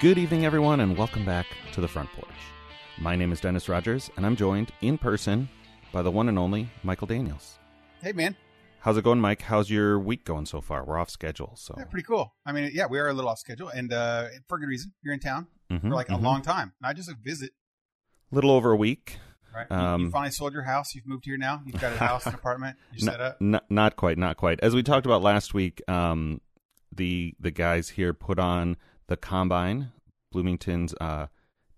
Good evening, everyone, and welcome back to the front porch. My name is Dennis Rogers, and I'm joined in person by the one and only Michael Daniels. Hey, man. How's it going, Mike? How's your week going so far? We're off schedule, so Yeah, pretty cool. I mean, yeah, we are a little off schedule, and uh, for a good reason. You're in town Mhm, for like mhm. a long time, not just a visit. little over a week. Right? You- Um, you, finally sold your house. You've moved here now. You've got a house, an apartment. You're N- set up. n- not quite, not quite. As we talked about last week, um, the the guys here put on the Combine, Bloomington's uh,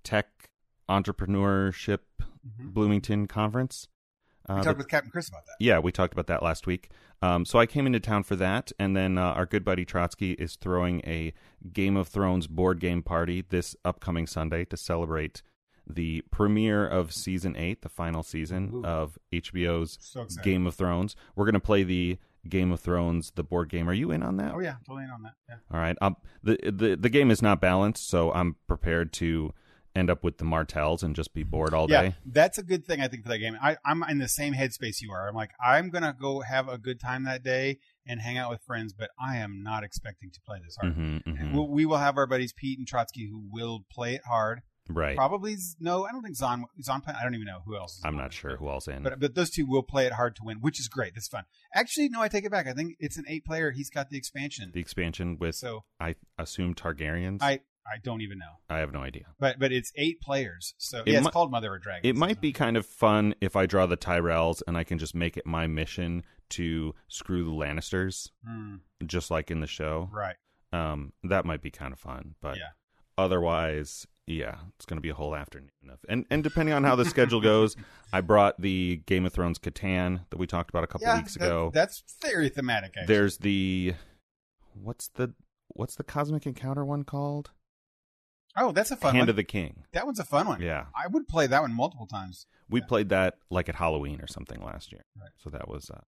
tech entrepreneurship Mhm. Bloomington conference. We Uh, talked the- with Captain Chris about that. Yeah, we talked about that last week. Um, so I came into town for that, and then uh, our good buddy Trotsky is throwing a Game of Thrones board game party this upcoming Sunday to celebrate the premiere of season eight, the final season Ooh. of HBO's So. Game of Thrones. We're going to play the Game of Thrones, the board game. Are you in on that? Oh yeah, totally in on that. Yeah. All right. Um, the the the game is not balanced, so I'm prepared to end up with the Martells and just be bored all yeah, day. that's a good thing I think for that game. I, I'm in the same headspace you are. I'm like, I'm gonna go have a good time that day and hang out with friends, but I am not expecting to play this hard. hmm hmm We'll, we will have our buddies Pete and Trotsky who will play it hard. Right. Probably no, I don't think Zon Zon. I don't even know who else. is I'm not sure who else in. But but those two will play it hard to win, which is great. That's fun. Actually, no, I take it back. I think it's an eight player. He's got the expansion. the expansion with so I assume Targaryens. I I don't even know. I have no idea. But but it's eight players. So It yeah, it's mi- called Mother of Dragons. It might be kind of fun if I draw the Tyrells and I can just make it my mission to screw the Lannisters, Hmm, just like in the show. right. Um, that might be kind of fun, but Yeah. otherwise, yeah, it's going to be a whole afternoon of. And and depending on how the schedule goes, I brought the Game of Thrones Catan that we talked about a couple Yeah, weeks that- ago. that's very thematic. Actually. There's the what's the what's the Cosmic Encounter one called? oh, that's a fun one. Hand one. of the King. that one's a fun one. Yeah. I would play that one multiple times. We Yeah. played that like at Halloween or something last year. Right. So that was uh,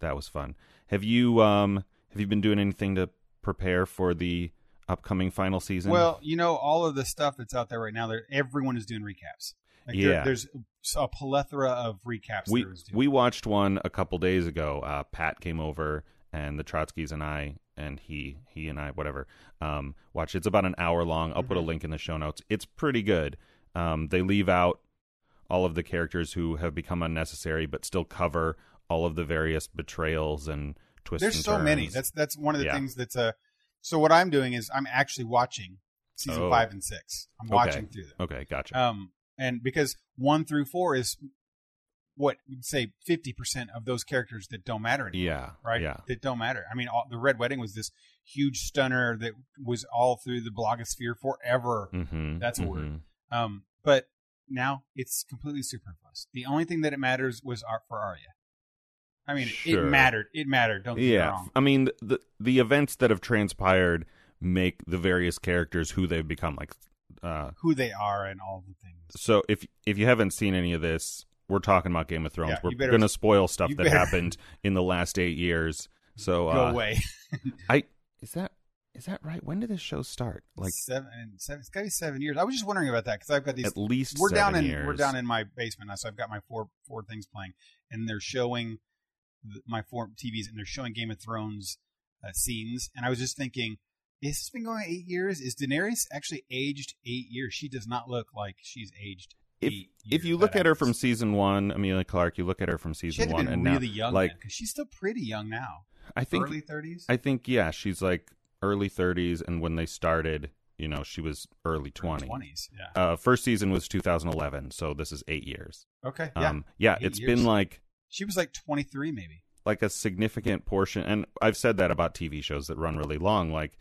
that was fun. Have you um have you been doing anything to prepare for the upcoming final season? Well, you know, all of the stuff that's out there right now, there everyone is doing recaps. Like there- Yeah. there's a plethora of recaps. we we watched one a couple days ago. Uh, Pat came over and the Trotskys and I and he he and I whatever um watched. It's about an hour long. I'll put a Mhm. link in the show notes. It's pretty good. Um, they leave out all of the characters who have become unnecessary, but still cover all of the various betrayals and twists. There's and so many. That's that's one of the Yeah. things that's a. So what I'm doing is I'm actually watching season Oh. five and six. I'm Okay. watching through them. okay. Gotcha. Um, and because one through four is what we'd say 50 percent of those characters that don't matter anymore. yeah. Right. Yeah. That don't matter. I mean, all, the Red Wedding was this huge stunner that was all through the blogosphere forever. Mm-hmm. That's a word. Um, but now it's completely superfluous. The only thing that it matters was art for Arya. I mean, Sure. it mattered. It mattered. Don't get me Yeah. wrong. I mean, the the events that have transpired make the various characters who they've become. Like, uh, Who they are and all the things. so if if you haven't seen any of this, we're talking about Game of Thrones. Yeah, we're better- to spoil stuff that better- happened in the last eight years. So, Go uh, away. I is that is that right? When did this show start? Like seven, seven. It's got to be seven years. I was just wondering about that because I've got these. at least We're down in years. we're down in my basement now, so I've got my four four things playing, and they're showing my four TVs, and they're showing Game of Thrones uh, scenes. And I was just thinking, has this been going eight years? Is Daenerys actually aged eight years? She does not look like she's aged. If eight if you look at her from season one, Emilia Clarke, you look at her from season one, and really now, young, like because she's still pretty young now. I think Early thirties. I think yeah, she's like early 30s, and when they started, you know, she was early 20s. Twenties. Yeah. Uh, first season was 2011, so this is eight years. Okay. Yeah. Um, yeah, eight it's years. been like she was like twenty three, maybe. like a significant portion, and I've said that about TV shows that run really long, like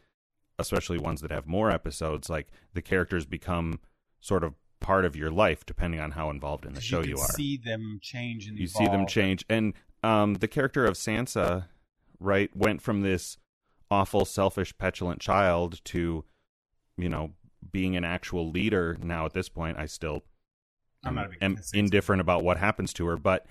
especially ones that have more episodes. Like the characters become sort of part of your life, depending on how involved in the show you, you, are. See them change and you see them change, and um, the character of Sansa, right, went from this awful, selfish, petulant child to, you know, being an actual leader. Now at this point, I still I'm am, not a big am fan of Sansa. indifferent about what happens to her, but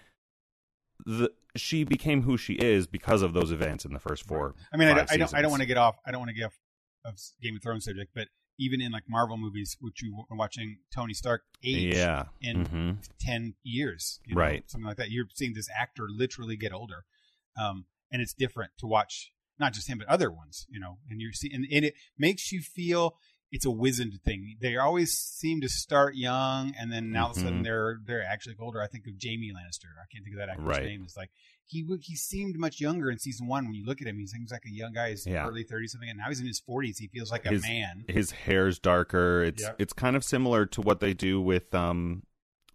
the she became who she is because of those events in the first four. I mean, I don't, I don't, I don't want to get off. I don't want to get off of Game of Thrones subject, but even in like Marvel movies, which you were watching Tony Stark age Yeah. in hmm ten years, you know, Right. Something like that. You're seeing this actor literally get older, um, and it's different to watch not just him but other ones, you know. And you see, and, and it makes you feel it's a wizened thing. They always seem to start young, and then now all of a sudden Mhm. they're they're actually older. I think of Jaime Lannister. I can't think of that actor's Right. name. It's like he w- he seemed much younger in season one. When you look at him, he seems like a young guy. He's Yeah. early thirty something, and now he's in his forties. He feels like a His- man. His hair's darker. It's Yep. it's kind of similar to what they do with um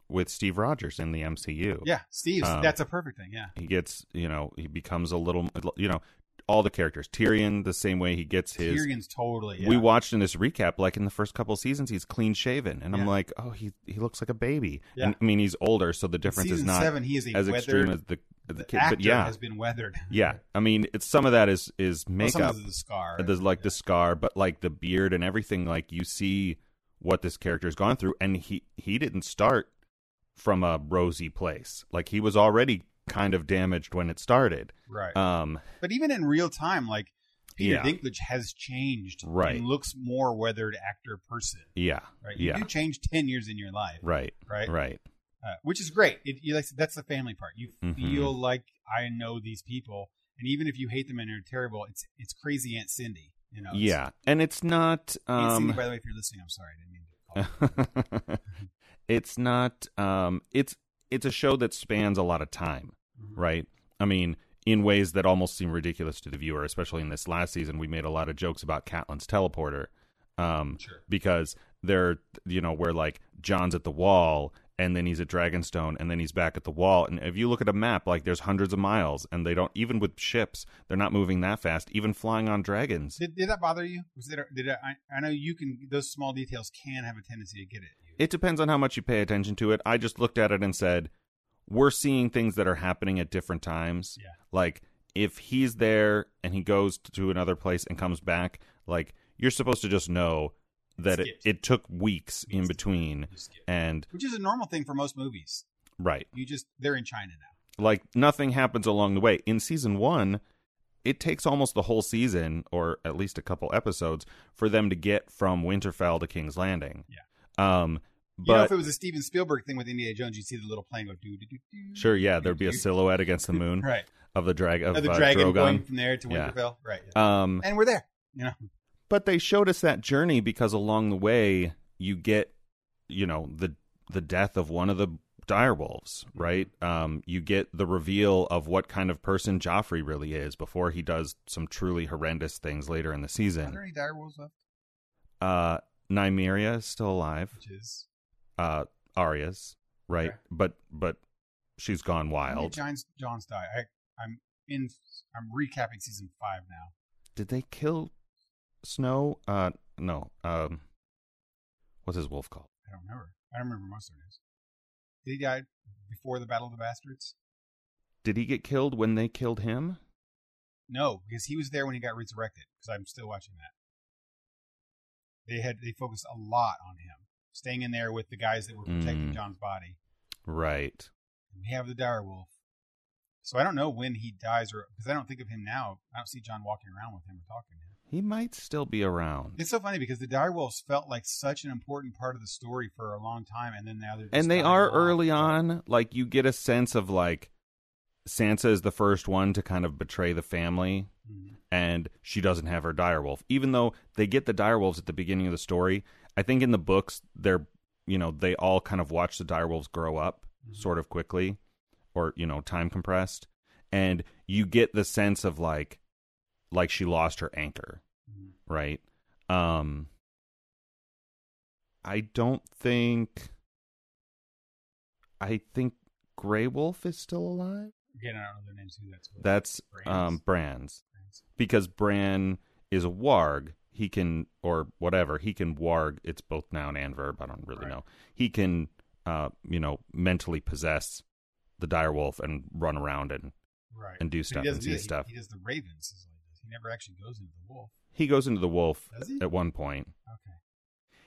with Steve Rogers in the MCU. Yeah, Steve. Um, that's a perfect thing. Yeah, He gets, you know, he becomes a little, you know, all the characters. Tyrion, the same way he gets his. Tyrion's totally. Yeah. We watched in this recap, like in the first couple seasons, he's clean shaven, and I'm like, oh, he he looks like a baby. Yeah. And I mean, he's older, so the difference is not seven. He is a as weathered. extreme as the, the kid. actor But yeah, has been weathered. yeah. I mean, it's some of that is is Well, some makeup. of the scar. There's like the scar, but like the beard and everything, like you see what this character's gone through, and he he didn't start from a rosy place. Like he was already kind of damaged when it started. right. Um, but even in real time, like Peter Yeah. Dinklage has changed. Right. And looks more weathered actor person. yeah, Right. You yeah, do change ten years in your life. right, Right. right. Uh, which is great. It, you like that's the family part. You Mhm. feel like I know these people, and even if you hate them and they're terrible, it's it's crazy Aunt Cindy. You know. Yeah, and it's not. Aunt Cindy, Um, by the way, if you're listening, I'm sorry, I didn't mean to. Call it's not. Um, it's it's a show that spans a lot of time, Mhm. right? I mean, in ways that almost seem ridiculous to the viewer. Especially in this last season, we made a lot of jokes about Catelyn's teleporter, um, Sure. because they're you know where like Jon's at the wall. And then he's at Dragonstone, and then he's back at the wall. And if you look at a map, like there's hundreds of miles, and they don't even with ships, they're not moving that fast. Even flying on dragons, Did, did that bother you? Was there, did it, I, I know you can those small details can have a tendency to get you. It depends on how much you pay attention to it. I just looked at it and said, we're seeing things that are happening at different times. Yeah. Like if he's there and he goes to another place and comes back, like you're supposed to just know that it, it took weeks in between and Which is a normal thing for most movies. right. You just they're in China now. Like nothing happens along the way. In season 1, it takes almost the whole season or at least a couple episodes for them to get from Winterfell to King's Landing. Yeah. Um you know, but if it was a Steven Spielberg thing with Indiana Jones, you'd see the little plane go do do do do. sure, yeah, there'd be a silhouette against the moon. Right. of the drag of Of the uh, dragon Drogon. going from there to Yeah. Winterfell. Right. yeah. Um, and we're there. You know. but they showed us that journey because along the way you get, you know, the the death of one of the direwolves, right? Um, you get the reveal of what kind of person Joffrey really is before he does some truly horrendous things later in the season. Are there any direwolves left? Uh, Nymeria is still alive. Which is Uh, Arya's right, Okay. but but she's gone wild. Jon's Jon's die. I I'm in. I'm recapping season five now. Did they kill Snow? Uh, no. Um, what's his wolf called? I don't remember. I don't remember most of names. Did he die before the Battle of the Bastards? Did he get killed when they killed him? No, because he was there when he got resurrected. Because I'm still watching that. They had they focused a lot on him, staying in there with the guys that were protecting Mm. Jon's body. Right. And we have the direwolf. So I don't know when he dies, or because I don't think of him now. I don't see Jon walking around with him or talking to him. He might still be around. It's so funny because the direwolves felt like such an important part of the story for a long time, and then now they're just and they are early on. Like you get a sense of like Sansa is the first one to kind of betray the family, Mhm. and she doesn't have her direwolf. Even though they get the direwolves at the beginning of the story, I think in the books they're you know they all kind of watch the direwolves grow up Mhm. sort of quickly, or you know time compressed, and you get the sense of like like she lost her anchor. Mhm. right? Um I don't think I think Grey Wolf is still alive. Again, I don't know their names. Who that's with. That's Bran's. um Bran's Brands. because Bran is a warg. He can or whatever, he can warg, it's both noun and verb, I don't really Right. know. He can uh, you know, mentally possess the direwolf and run around and right and do But stuff he and see. He- stuff. He, does the ravens. Is like this. He never actually goes into the wolf. He goes into the wolf at one point. Okay.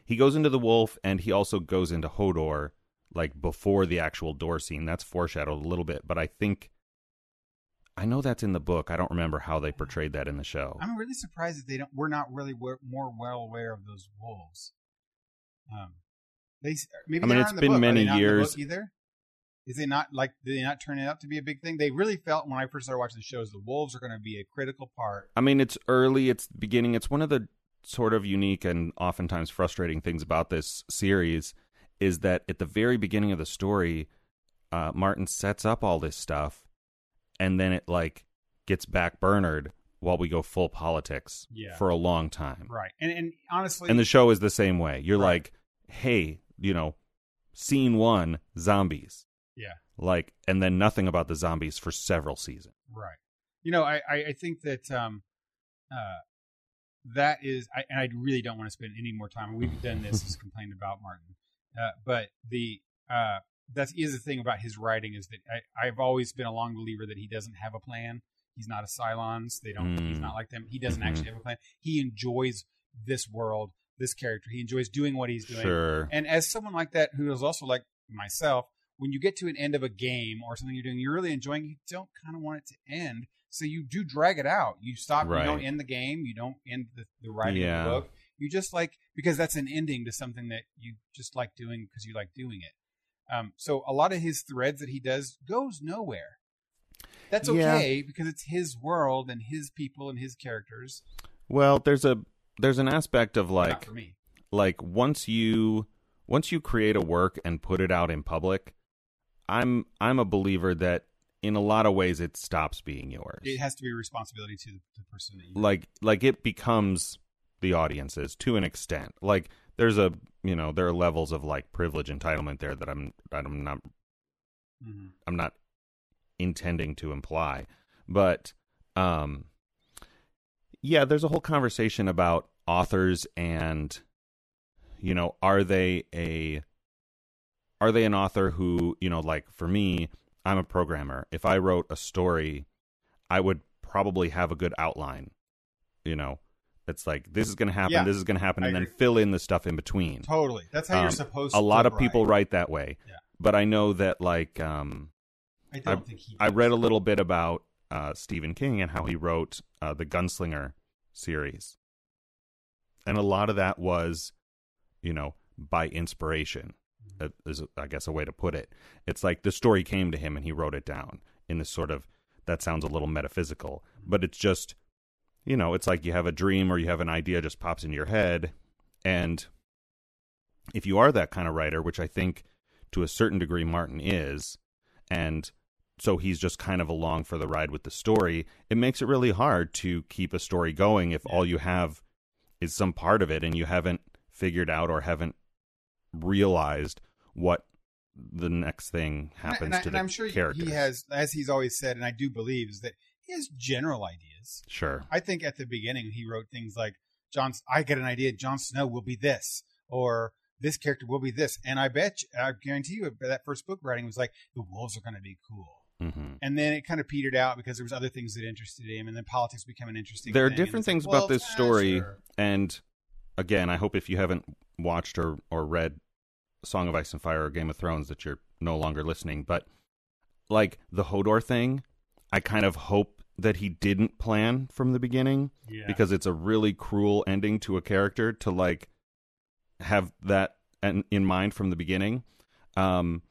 He goes into the wolf and he also goes into Hodor like before the actual door scene. That's foreshadowed a little bit, but I think I know that's in the book. I don't remember how they portrayed that in the show. I'm really surprised that they don't. We're not really more well aware of those wolves. Um, they maybe I mean, it's in the been book. Many years. either. Is it not like did they not turn it out to be a big thing? They really felt when I first started watching the shows, the wolves are going to be a critical part. I mean, it's early, it's the beginning. It's one of the sort of unique and oftentimes frustrating things about this series is that at the very beginning of the story, uh, Martin sets up all this stuff, and then it like gets back burnered while we go full politics Yeah. for a long time. Right. And and honestly, And the show is the same way. You're Right. like, hey, you know, scene one, zombies. Yeah. Like, and then nothing about the zombies for several seasons. Right. You know, I, I, think that um, uh, that is, I, and I really don't want to spend any more time. We've done this, just complained about Martin, uh, but the uh, that is the thing about his writing is that I, I've always been a long believer that he doesn't have a plan. He's not a Cylons. They don't. He's Mm. not like them. He doesn't Mhm. actually have a plan. He enjoys this world, this character. He enjoys doing what he's doing. Sure. And as someone like that who is also like myself, when you get to an end of a game or something you're doing, you're really enjoying, you don't kind of want it to end. So you do drag it out. You stop, Right. you don't end the game, you don't end the, the writing Yeah. of the book. You just like, because that's an ending to something that you just like doing because you like doing it. Um, so a lot of his threads that he does goes nowhere. That's Yeah. okay because it's his world and his people and his characters. Well, there's a there's an aspect of like like once you once you create a work and put it out in public, I'm I'm a believer that in a lot of ways it stops being yours. It has to be a responsibility to the, the person that you like like it becomes the audience's to an extent. Like there's a you know there are levels of like privilege entitlement there that I'm I'm not Mhm. I'm not intending to imply. But um yeah, there's a whole conversation about authors and you know, are they a are they an author who, you know, like for me, I'm a programmer. If I wrote a story, I would probably have a good outline. You know, it's like this is going to happen, Yeah, this is going to happen, I and then fill in the stuff in between. Totally. That's how you're Um, supposed A lot of write. people write that way. Yeah. But I know that like um I don't think he. I read a little bit about uh, Stephen King and how he wrote uh, the Gunslinger series, and a lot of that was, you know, by inspiration. uh, Is I guess a way to put it. It's like the story came to him and he wrote it down in this sort of. That sounds a little metaphysical, but it's just, you know, it's like you have a dream or you have an idea just pops into your head, and if you are that kind of writer, which I think to a certain degree Martin is, and so he's just kind of along for the ride with the story, it makes it really hard to keep a story going if all you have is some part of it and you haven't figured out or haven't realized what the next thing happens and, I, to and the I'm sure characters. he has, as he's always said, and I do believe, is that he has general ideas. Sure. I think at the beginning he wrote things like, "John, I get an idea. Jon Snow will be this, or this character will be this." And I bet, you, I guarantee you, that first book writing was like, "The wolves are going to be cool." hmm And then it kind of petered out because there was other things that interested him, and then politics became an interesting. There are thing, different like, things well, about this ah, story, sure. and again, I hope if you haven't watched or or read Song of Ice and Fire or Game of Thrones that you're no longer listening. But like the Hodor thing, I kind of hope that he didn't plan from the beginning Yeah. because it's a really cruel ending to a character to like have that in in mind from the beginning. Um,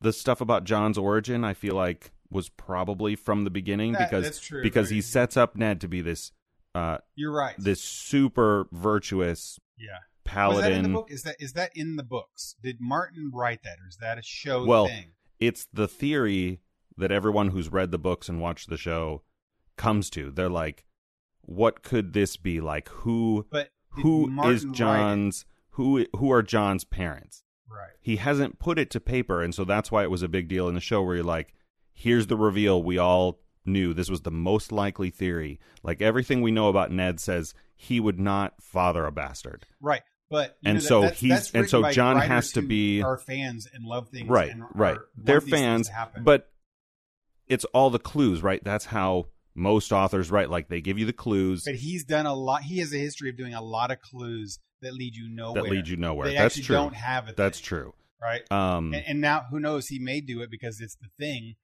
the stuff about Jon's origin, I feel like, was probably from the beginning That- because true. because I he sets up Ned to be this uh You're right. this super virtuous yeah. paladin. Was that in the book? Is that is that in the books? Did Martin write that, or is that a show Well, thing? It's the theory that everyone who's read the books and watched the show comes to. They're like, what could this be like? Who But did who Martin is write? Jon's who who are Jon's parents? Right. He hasn't put it to paper, and so that's why it was a big deal in the show where you're like, here's the reveal we all knew this was the most likely theory. Like everything we know about Ned says he would not father a bastard. Right. But And know, so that's, he's- that's and so Jon has to be- are fans and love things. right right they're fans but it's all the clues right that's how most authors write like they give you the clues but he's done a lot. He has a history of doing a lot of clues that lead you nowhere. that lead you nowhere They that's true Don't have it. that's true Right. um And, and now who knows? He may do it because it's the thing.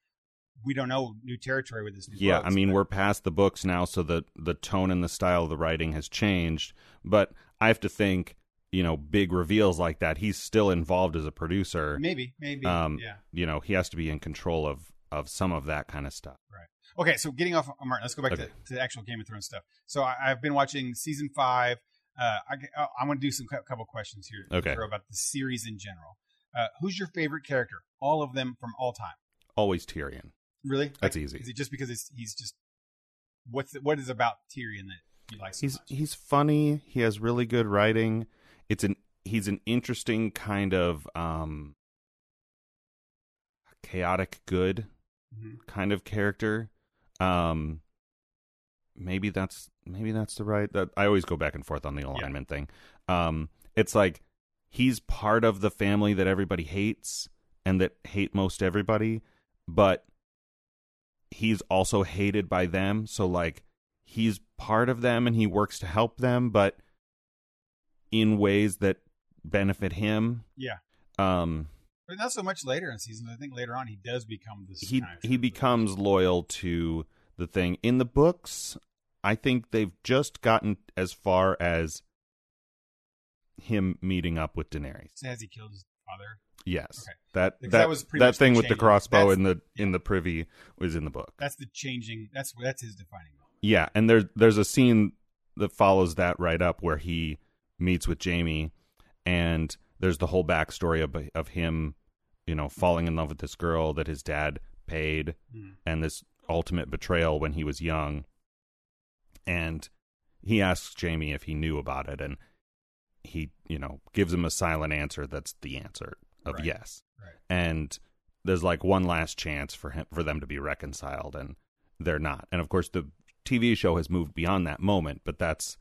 We don't know new territory with this new. yeah books, i mean but- we're past the books now so the the tone and the style of the writing has changed but i have to think you know big reveals like that he's still involved as a producer maybe, maybe, um, yeah. you know he has to be in control of of some of that kind of stuff Right. Okay, so getting off on Martin, let's go back Okay. to, to the actual Game of Thrones stuff. So I, I've been watching season five. Uh, I, I'm going to do some couple questions here Okay. About the series in general. Uh, who's your favorite character? All of them from all time. Always Tyrion. Really? That's Like, easy. Is it just because it's, he's just what's the, what is about Tyrion that you like so He's much? he's funny. He has really good writing. It's an he's an interesting kind of um chaotic good Mhm. kind of character. Um maybe that's maybe that's the right that I always go back and forth on the alignment thing. Um it's like he's part of the family that everybody hates and that hate most everybody, but he's also hated by them, so like he's part of them and he works to help them, but in ways that benefit him. Yeah. Um But not so much later in season. I think later on he does become this. he kind of he becomes loyal to the thing in the books i think they've just gotten as far as him meeting up with daenerys So has he killed his father? yes Okay. that Because that, that that thing with the crossbow That's- in the in the privy was in the book That's the changing. That's that's his defining moment. yeah and there there's a scene that follows that right up where he meets with jaime and there's the whole backstory of of him you know falling in love with this girl that his dad paid Mm. and this ultimate betrayal when he was young. And he asks Jaime if he knew about it, and he, you know, gives him a silent answer that's the answer of Right. yes. Right. And there's like one last chance for him for them to be reconciled, and they're not. And of course, the TV show has moved beyond that moment, but that's.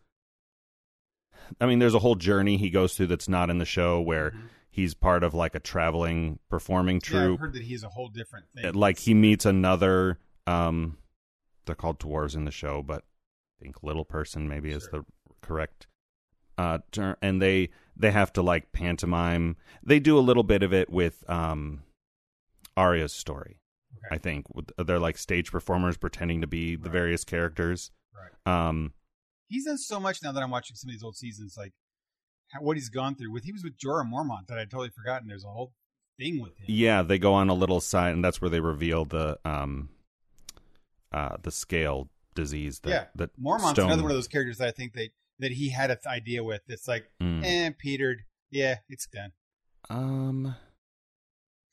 I mean, there's a whole journey he goes through that's not in the show where Mhm. he's part of like a traveling performing Yeah, I've troupe heard that he's a whole different thing. like he meets another um they're called dwarves in the show but i think little person maybe is the correct uh term and they they have to like pantomime they do a little bit of it with um Arya's story Okay. i think they're like stage performers pretending to be the Right. various characters Right. um He's done so much now that I'm watching some of these old seasons, like what he's gone through. With he was with Jorah Mormont that I'd totally forgotten. There's a whole thing with him. yeah they go on a little side and that's where they reveal the um uh the scale disease that Yeah. that Mormont's Stone- another one of those characters that I think they that he had an idea with. It's like, Mm. eh, Peter, yeah, it's done. um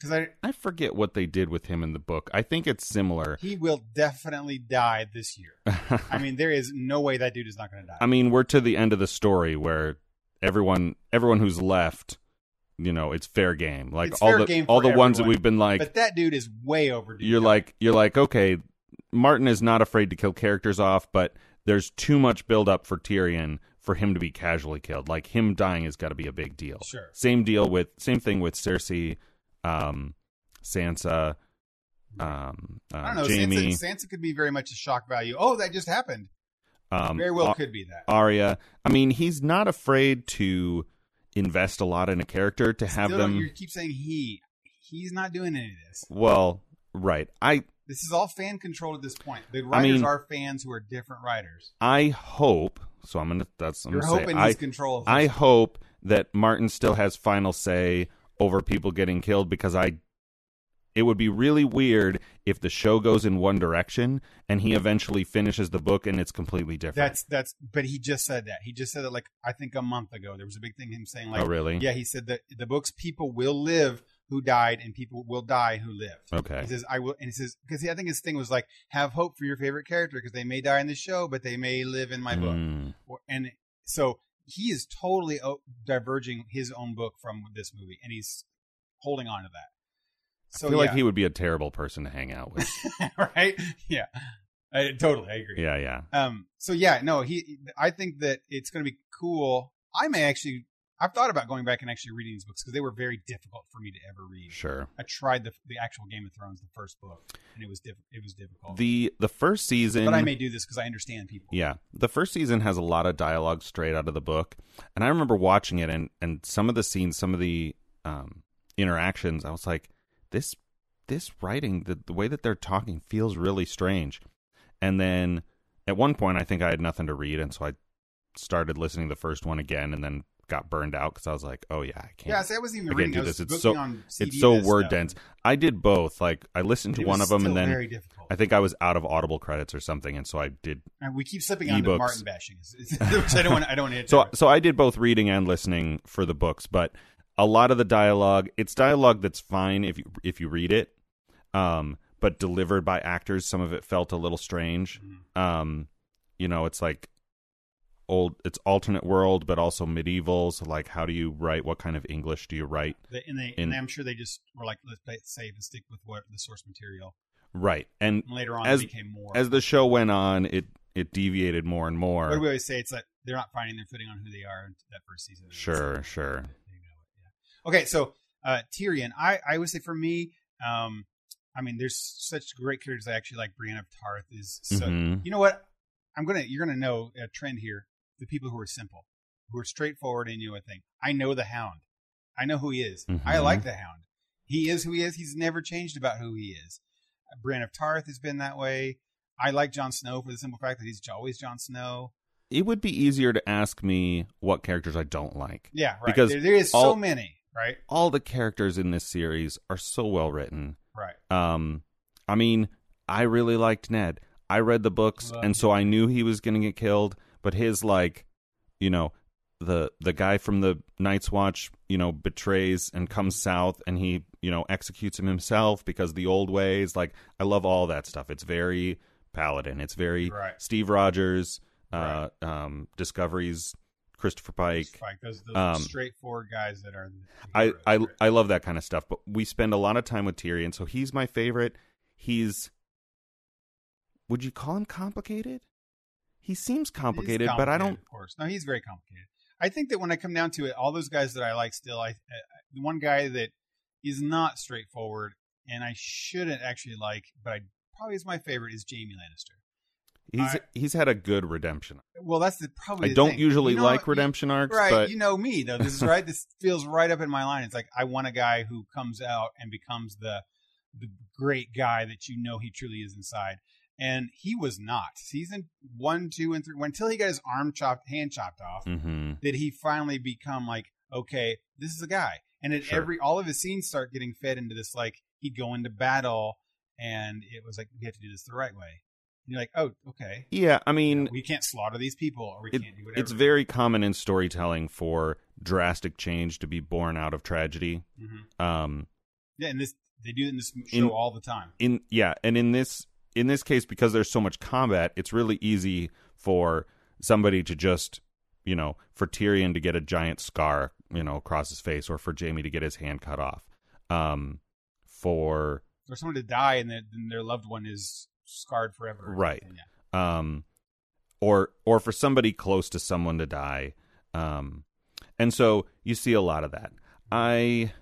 Because I I forget what they did with him in the book. I think it's similar. he will definitely die this year. I mean, there is no way that dude is not going to die. I mean, we're to the end of the story where everyone everyone who's left, you know, it's fair game. Like It's all fair the game all the ones that we've been like but that dude is way overdue. you're like you're like okay, Martin is not afraid to kill characters off, but there's too much build up for Tyrion for him to be casually killed. Like him dying has got to be a big deal. Sure. Same deal with same thing with Cersei, um, Sansa, um, uh, I don't know. Jaime, Sansa, Sansa could be very much a shock value. Oh, that just happened. um, Very well Ar- could be that. Arya. I mean, he's not afraid to invest a lot in a character to have Still them. You keep saying he. He's not doing any of this. Well, right. I This is all fan controlled at this point. The writers mean- are fans who are different writers. I hope. So I'm gonna. That's I'm You're gonna say. hoping I he's control. Of I hope that Martin still has final say over people getting killed because I. It would be really weird if the show goes in one direction and he eventually finishes the book and it's completely different. That's that's. But he just said that. He just said it like I think a month ago. There was a big thing him saying like, oh really? yeah, he said that the books people will live who died and people will die who lived. Okay. He says I will, and he says because I think his thing was like have hope for your favorite character because they may die in the show, but they may live in my book. Mm. Or- and so he is totally o- diverging his own book from this movie, and he's holding on to that. So I feel yeah, like he would be a terrible person to hang out with. right? Yeah, I, totally, I agree. yeah, yeah. Um. So yeah, no, he. I think that it's going to be cool. I may actually. I've thought about going back and actually reading these books because they were very difficult for me to ever read. Sure. I tried the the actual Game of Thrones, the first book, and it was diff- it was difficult. The the first season but I may do this because I understand people. Yeah. The first season has a lot of dialogue straight out of the book. And I remember watching it and, and some of the scenes, some of the um, interactions, I was like, this this writing, the, the way that they're talking feels really strange. And then at one point I think I had nothing to read and so I started listening to the first one again and then got burned out because I was like, oh yeah, I can't. Yeah, see, I wasn't even I can't reading. do this. It's so- it's so word dense. I did both. Like I listened to one of them, and then. I think I was out of Audible credits or something, and so I did. and we keep slipping on ebooks. Martin bashing, which I don't want. I don't want So so I did both reading and listening for the books, but a lot of the dialogue, it's dialogue that's fine if you if you read it, um, but delivered by actors, some of it felt a little strange. Mhm. Um, you know, it's like old, it's alternate world, but also medieval. So like, how do you write? What kind of English do you write? And they, in- and I'm sure they just were like, let's play it safe and stick with what the source material. Right, and And later on, As- it became more. as the show went on, it it deviated more and more. what do we always say? It's like they're not finding their footing on who they are in that first season. Sure, sure. They know it, yeah. Okay, so uh, Tyrion, I I would say for me, um, I mean, there's such great characters. I actually like Brienne of Tarth. Is so Mhm. you know what? I'm gonna you're gonna know a trend here. The people who are simple, who are straightforward, and you know a thing. I know the Hound. I know who he is. I Mhm. like the Hound. He is who he is. He's never changed about who he is. Brienne of Tarth has been that way. I like Jon Snow for the simple fact that he's always Jon Snow. It would be easier to ask me what characters I don't like. Yeah, right. Because there, there is all- so many, right? All the characters in this series are so well written. Right. Um, I mean, I really liked Ned. I read the books, Love and so I knew he was going to get killed. But his like, you know, the the guy from the Night's Watch, you know, betrays and comes south, and he, you know, executes him himself because the old ways. Like, I love all that stuff. It's very Paladin. It's very Right. Steve Rogers, uh, um, Discovery's, Christopher Pike. Like those, those Um, straightforward guys that are. I, I right? I love that kind of stuff, but we spend a lot of time with Tyrion, so he's my favorite. He's would you call him complicated? He seems He's complicated, but I don't. Of course, no, he's very complicated. I think that when I come down to it, all those guys that I like still, I, I the one guy that is not straightforward and I shouldn't actually like, but I probably is my favorite is Jaime Lannister. He's I- he's had a good redemption. Well, that's the probably. I the don't thing. usually You know, like you- redemption arcs, Right, but you know me though. This is right. this feels right up in my line. It's like I want a guy who comes out and becomes the the great guy that you know he truly is inside. And he was not. Season one, two, and three. Until he got his arm chopped, hand chopped off, hmm did he finally become like, okay, this is a guy. And at Sure. every all of his scenes start getting fed into this like he'd go into battle, and it was like we have to do this the right way. And you're like, oh, okay. yeah. I mean, we can't slaughter these people, or we it- can't do whatever. it's very common in storytelling for drastic change to be born out of tragedy. Mhm. Um, Yeah, and this they do it in this show In- all the time. in yeah and in this in this case because there's so much combat it's really easy for somebody to just you know for Tyrion to get a giant scar you know across his face or for Jaime to get his hand cut off um for Or someone to die and then their loved one is scarred forever. Right. Yeah. um or or for somebody close to someone to die um and so you see a lot of that i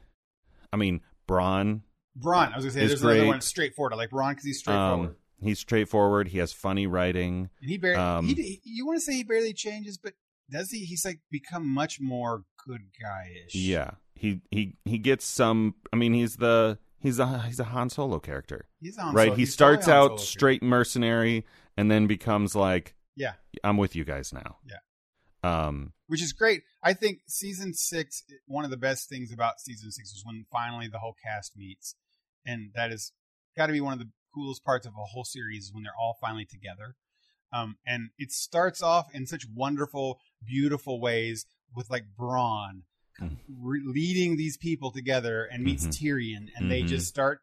i mean Bronn Bronn, I was gonna say there's another great. one straightforward. I like Bronn because he's straightforward. um he's straightforward he has funny writing and he barely. um, he, you want to say he barely changes, but does he? He's like become much more good guy-ish. Yeah, he he he gets some. I mean, he's the he's a he's a Han Solo character, he's on. right? Solo- he he's starts out straight mercenary and then becomes like, Yeah. I'm with you guys now. Yeah. Um. which is great. I think season six, one of the best things about season six was when finally the whole cast meets, and that is got to be one of the coolest parts of a whole series is when they're all finally together. Um, and it starts off in such wonderful, beautiful ways with like Bronn Mhm. re- leading these people together and meets Mhm. Tyrion, and they Mhm. just start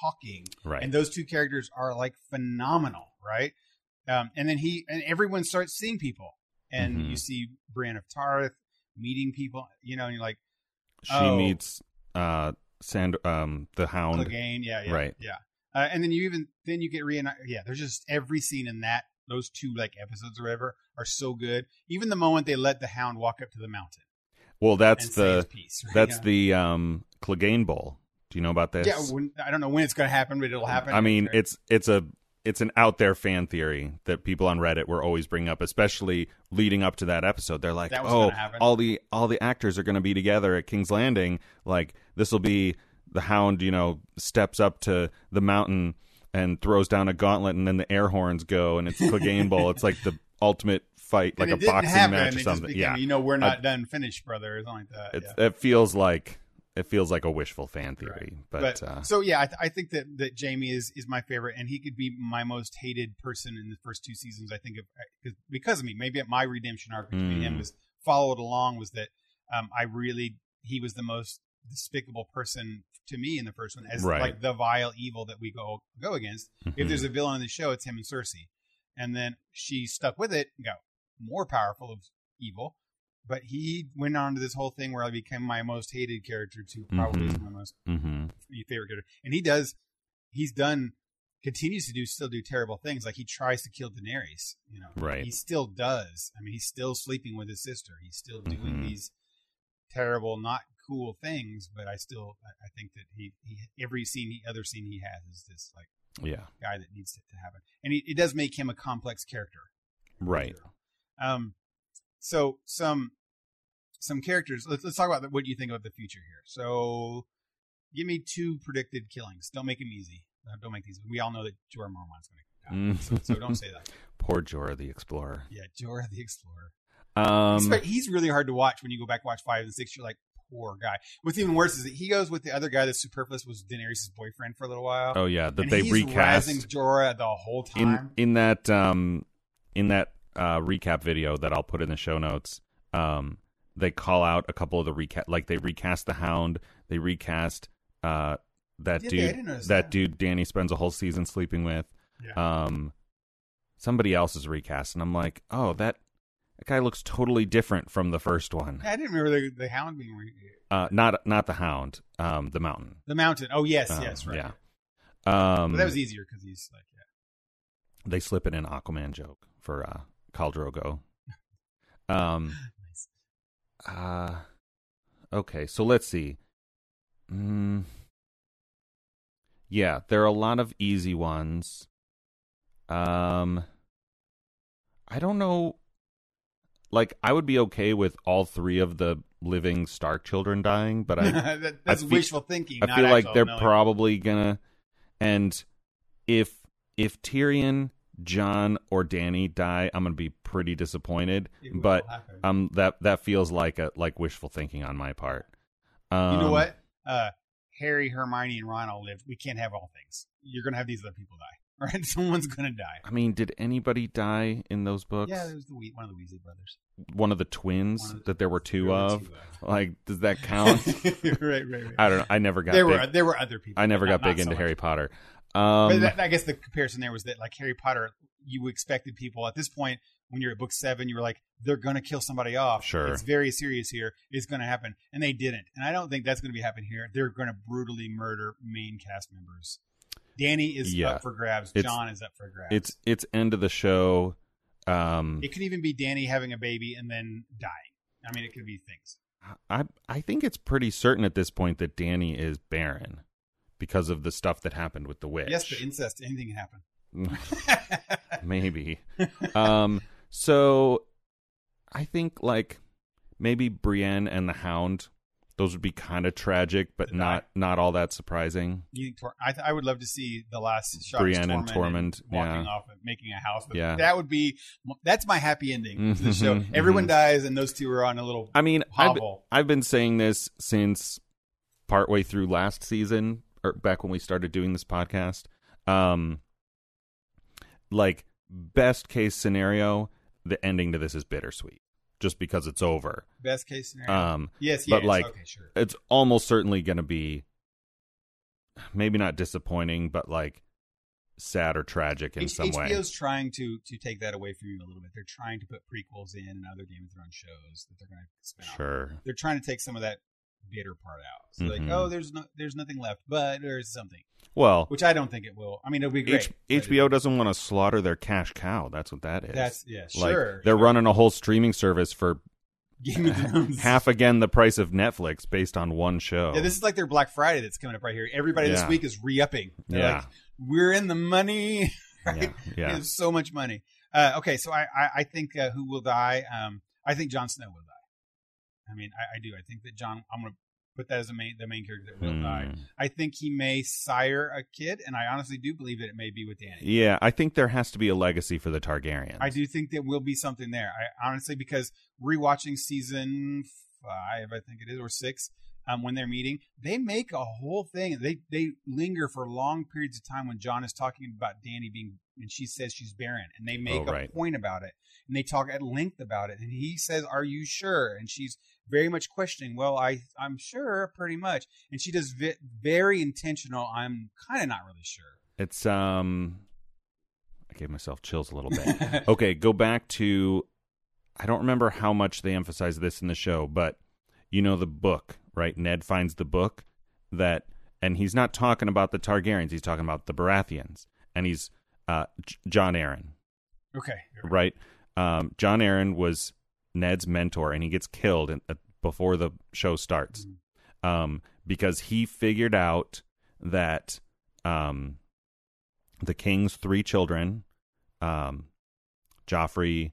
talking Right. and those two characters are like phenomenal, right? Um, and then he and everyone starts seeing people, and Mhm. you see Brienne of Tarth meeting people, you know, and you're like she oh. meets uh Sand um the Hound. Clegane, yeah, yeah, Right. yeah. Uh, and then you even then you get reunited. Yeah, there's just every scene in that those two like episodes or whatever are so good. Even the moment they let the Hound walk up to the mountain Well, that's the piece. right? that's Yeah. the um Clegane Bowl. Do you know about this? yeah. When, I don't know when it's going to happen, but it'll happen. I mean, Right. it's it's a it's an out there fan theory that people on Reddit were always bringing up, especially leading up to that episode. They're like, "Oh, all the all the actors are going to be together at King's Landing. Like this will be the Hound, you know, steps up to the mountain and throws down a gauntlet, and then the air horns go, and it's Clegane Bowl. It's like the ultimate fight like a boxing happen. match or something. became, yeah, you know, we're not done. finished, brother, or something like that. yeah. it feels like it feels like a wishful fan theory, but, But uh, so yeah, I, th- I think that that Jaime is is my favorite, and he could be my most hated person in the first two seasons. I think of because because of me. Maybe my redemption arc between Mm. him was followed along was that um, I really he was the most despicable person to me in the first one as Right. like the vile evil that we go go against. If mhm. there's a villain in the show, it's him and Cersei, and then she stuck with it, and got more powerful of evil. But he went on to this whole thing where I became my most hated character to probably Mhm. my most Mhm. favorite character. And he does, he's done, continues to do, still do terrible things. Like he tries to kill Daenerys, you know. Right. He still does. I mean, he's still sleeping with his sister. He's still doing Mhm. these terrible, not cool things. But I still, I think that he, he every scene, he, other scene he has is this like yeah, guy that needs it to happen. And he, it does make him a complex character. right. Um, so some some characters. Let's let's talk about the, what you think about the future here. So, give me two predicted killings. Don't make them easy. Uh, don't make these. We all know that Jorah Mormont's going to die, Mm. so, so don't say that. Poor Jorah the Explorer. Yeah, Jorah the Explorer. Um, he's, he's really hard to watch when you go back and watch five and six. You're like, poor guy. What's even worse is that he goes with the other guy that's superfluous was Daenerys' boyfriend for a little while. oh yeah, that they he's recast Jorah the whole time. in that um in that uh recap video that I'll put in the show notes. Um, they call out a couple of the recast, like they recast the Hound, they recast uh that? I dude, that that. dude Danny spends a whole season sleeping with. Yeah. Um, somebody else is recast, and I'm like, oh that. That guy looks totally different from the first one. I didn't remember the, the Hound being re- Uh, not not the Hound, um, the Mountain. the Mountain. Oh yes, Um, yes, right. Yeah. Um, But that was easier because he's like, yeah. they slip it in an Aquaman joke for uh, Khal Drogo. Um. Nice. Uh, okay, so let's see. Mm, yeah, there are a lot of easy ones. Um, I don't know. Like, I would be okay with all three of the living Stark children dying, but I That- that's feel- wishful thinking. I feel like they're knowing. probably gonna. And if if Tyrion, Jon, or Danny die, I'm gonna be pretty disappointed. But happen. um, that that feels like a like wishful thinking on my part. Um, you know what? Uh, Harry, Hermione, and Ron all live. We can't have all things. You're gonna have these other people die. Right, someone's gonna die. I mean, did anybody die in those books? Yeah, there was the Wee- one of the Weasley brothers. One of the twins of the- that there were two There were of. two Like, does that count? right, right, right. I don't know. I never got. there big, were there were other people. I never got not- big not into. Harry Potter. Um, But that, I guess the comparison there was that like Harry Potter, you expected people at this point when you're at book seven, you were like, they're gonna kill somebody off. Sure. it's very serious here. It's gonna happen, and they didn't. And I don't think that's gonna be happening here. They're gonna brutally murder main cast members. Danny is Yeah. up for grabs. It's- Jon is up for grabs. it's it's end of the show. Um, it could even be Danny having a baby and then dying. I mean, it could be things. I I think it's pretty certain at this point that Danny is barren because of the stuff that happened with the witch. Yes, but incest, anything can happen. maybe. um, so I think like maybe Brienne and the Hound. Those would be kind of tragic, but die. not not all that surprising. You I, I would love to see the last shot. Brienne of and Tormund walking yeah. off and making a house. But Yeah. that would be that's my happy ending to the show. mhm. Everyone dies, and those two are on a little I mean, I've. I've been saying this since partway through last season, or back when we started doing this podcast. Um, like best case scenario, the ending to this is bittersweet, just because it's over. Best case scenario. Um, yes, but yes. like- okay, sure. it's almost certainly going to be maybe not disappointing, but like sad or tragic in H- some way. HBO's trying to to take that away from you a little bit. They're trying to put prequels in and other Game of Thrones shows that they're going to spin off. Sure. They're trying to take some of that bitter part out. So Mhm. like, oh, there's no, there's nothing left, but there's something, Well, which I don't think it will. I mean, it'll be great. H- HBO doesn't want to slaughter their cash cow. That's what that is. That's yeah, like sure. they're sure. running a whole streaming service for Game of Thrones. half again the price of Netflix based on one show. Yeah, this is like their Black Friday that's coming up right here. Everybody this week is re-upping. They're Yeah. like, we're in the money. right? yeah, yeah. So much money. Uh, okay, so I I, I think uh, who will die? Um, I think Jon Snow will. I mean, I, I do. I think that Jon. I'm gonna put that as the main the main character that will Hmm. die. I think he may sire a kid, and I honestly do believe that it may be with Danny. Yeah, I think there has to be a legacy for the Targaryens. I do think there will be something there. I honestly because rewatching season five, I think it is, or six, um, when they're meeting, they make a whole thing. They they linger for long periods of time when Jon is talking about Danny being, and she says she's barren, and they make Oh, a point about it, and they talk at length about it, and he says, "Are you sure?" And she's very much questioning. Well, I I'm sure, pretty much, and she does vi- very intentional. I'm kind of not really sure. It's um I gave myself chills a little bit. okay, go back to I don't remember how much they emphasize this in the show, but you know the book, right? Ned finds the book that and he's not talking about the Targaryens, he's talking about the Baratheons. And he's uh J- Jon Arryn, Okay, right? Um Jon Arryn was Ned's mentor and he gets killed in, uh, before the show starts. Um because he figured out that um the king's three children, um, Joffrey,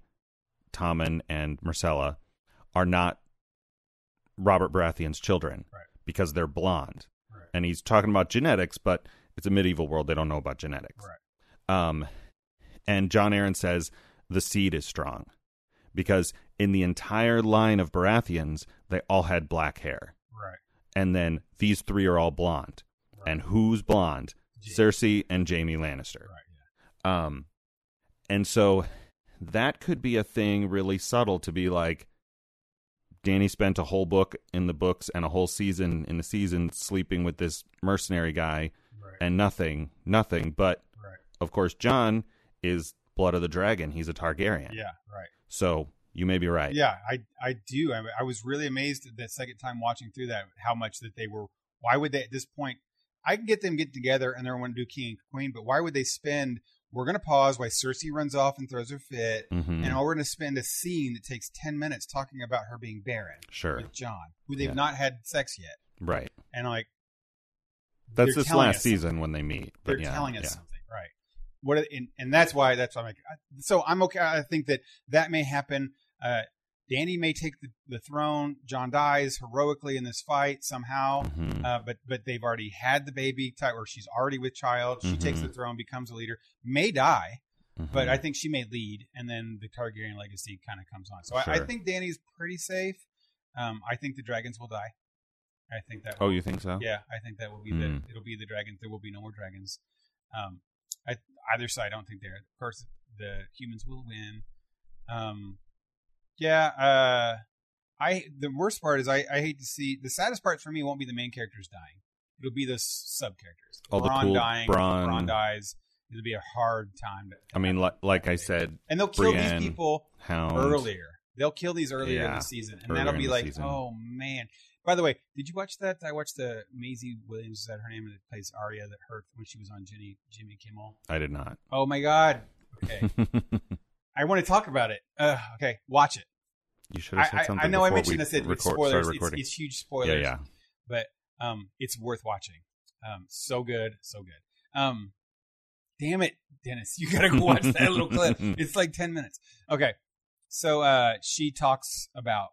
Tommen, and Myrcella, are not Robert Baratheon's children Right. because they're blonde. Right. And he's talking about genetics, but it's a medieval world; they don't know about genetics. Right. Um, and Jon Arryn says the seed is strong because in the entire line of Baratheons, they all had black hair, right. and then these three are all blonde. Right. And who's blonde? Cersei and Jaime Lannister. Right. Yeah. Um, and so that could be a thing really subtle to be like, Danny spent a whole book in the books and a whole season in the season sleeping with this mercenary guy Right. and nothing, nothing. But right. of course, Jon is blood of the dragon. He's a Targaryen. Yeah. Right. So you may be right. Yeah, I I do. I, I was really amazed at the second time watching through that how much that they were. Why would they at this point? I can get them get together and they're going to do king and queen, but why would they spend? We're going to pause while Cersei runs off and throws her fit, Mhm. and we're going to spend a scene that takes ten minutes talking about her being barren Sure. with Jon, who they've Yeah. not had sex yet, Right. and like That's this last season when they meet. But they're yeah, telling us yeah. something, right? What and, and that's why that's why I'm like, I- so I'm okay. I think that that may happen. Uh, Danny may take the, the throne. Jon dies heroically in this fight somehow, Mhm. uh, but but they've already had the baby, type, or she's already with child. She takes Mhm. the throne, becomes a leader, may die, but Mhm. I think she may lead, and then the Targaryen legacy kind of comes on. So I, I think Danny's pretty safe. Um, I think the dragons will die. I think that oh, you think so? yeah, I think that will be Hmm. the it'll be the dragons. There will be no more dragons. Um, I, either side, I don't think there. Of course, the humans will win. Um, yeah. Uh, I the worst part is I, I hate to see the saddest part for me won't be the main characters dying. It'll be the sub characters. Oh, the Bronn cool- dying. Bronn. Bronn dies. It'll be a hard time. To, I mean, like, like I said, and they'll kill Brienne, these people Hound. earlier. They'll kill these earlier in the season, and that'll be like, season. oh man. By the way, did you watch that? I watched the Maisie Williams. Is that her name? That plays Arya that hurt when she was on Jimmy Jimmy Kimmel. I did not. Oh my god. Okay, I want to talk about it. Uh, okay, watch it. you should have said I, I, something. I know I mentioned this. It, record, spoilers. It's, it's huge spoilers. yeah, yeah. But um, it's worth watching. Um, so good, so good. Um, damn it, Dennis, you gotta go watch that little clip. It's like ten minutes. Okay, so uh, she talks about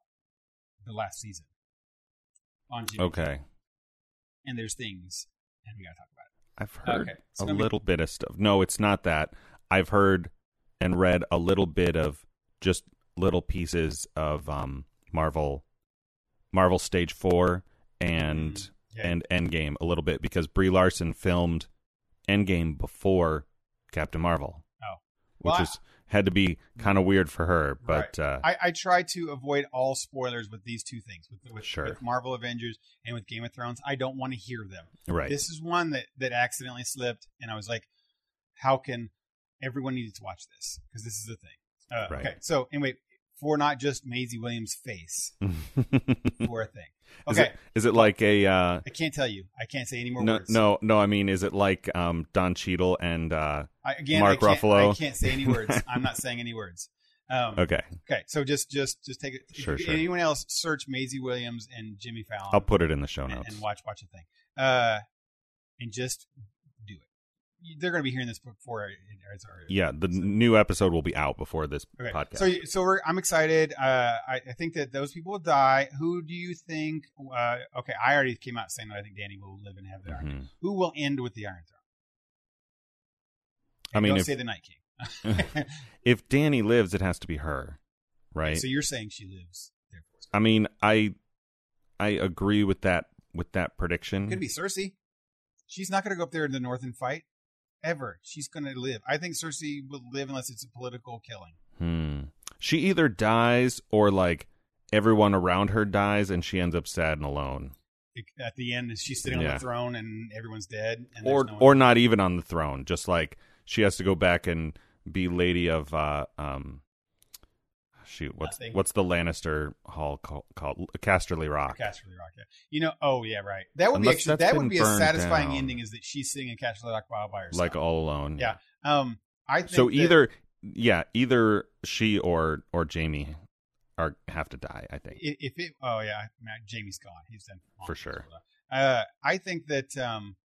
the last season on Jimmy, Okay. and there's things, and we gotta talk about I've heard Okay, it's a little bit of stuff. No, it's not that. I've heard and read a little bit of just little pieces of um, Marvel, Marvel Stage Four, and Mm, yeah. and Endgame a little bit because Brie Larson filmed Endgame before Captain Marvel. Oh. which Well, I- is had to be kind of weird for her, but uh, I, I try to avoid all spoilers with these two things with with, Sure. with Marvel Avengers and with Game of Thrones. I don't want to hear them. right, This is one that that accidentally slipped, and I was like, "How can everyone needed to watch this? Because this is the thing." Uh, Right. Okay, so anyway, for not just Maisie Williams' face, for a thing. is Okay, it is it like a uh, I can't tell you. I can't say any more no words. no no? I mean, is it like um, Don Cheadle and uh, I, again, Mark I can't, Ruffalo? I can't say any words. I'm not saying any words. Um, okay? okay, so just just just take it. Sure, sure. Anyone else search Maisie Williams and Jimmy Fallon? I'll put it in the show notes. and watch watch the thing. Uh, and just. They're going to be hearing this before it airs already. Yeah, the new episode will be out before this Okay. podcast. So, so we're, I'm excited. Uh, I, I think that those people will die. Who do you think? Uh, okay, I already came out saying that I think Danny will live and have the Iron. Mhm. Who will end with the Iron Throne? I mean, don't if- say the Night King. If Danny lives, it has to be her, right? So you're saying she lives. Therefore, I mean, I I agree with that with that prediction. Could be Cersei. She's not going to go up there in the north and fight ever. She's going to live. I think Cersei will live unless it's a political killing. Hmm. She either dies or like everyone around her dies and she ends up sad and alone. At the end, she's sitting on the throne and everyone's dead. And Or no or not even on the throne, just like she has to go back and be lady of uh um shoot, what's Nothing. what's the Lannister hall called, called Casterly Rock. Casterly Rock. Yeah. You know. Oh yeah, right. That would Unless be actually that would be a satisfying down. ending. Is that she's sitting in Casterly Rock by herself? Like all alone. Yeah. Um. I think So that- either yeah, either she or or Jaime are have to die, I think. if it. Oh yeah, Jaime's gone. He's done For sure. Uh, I think that um,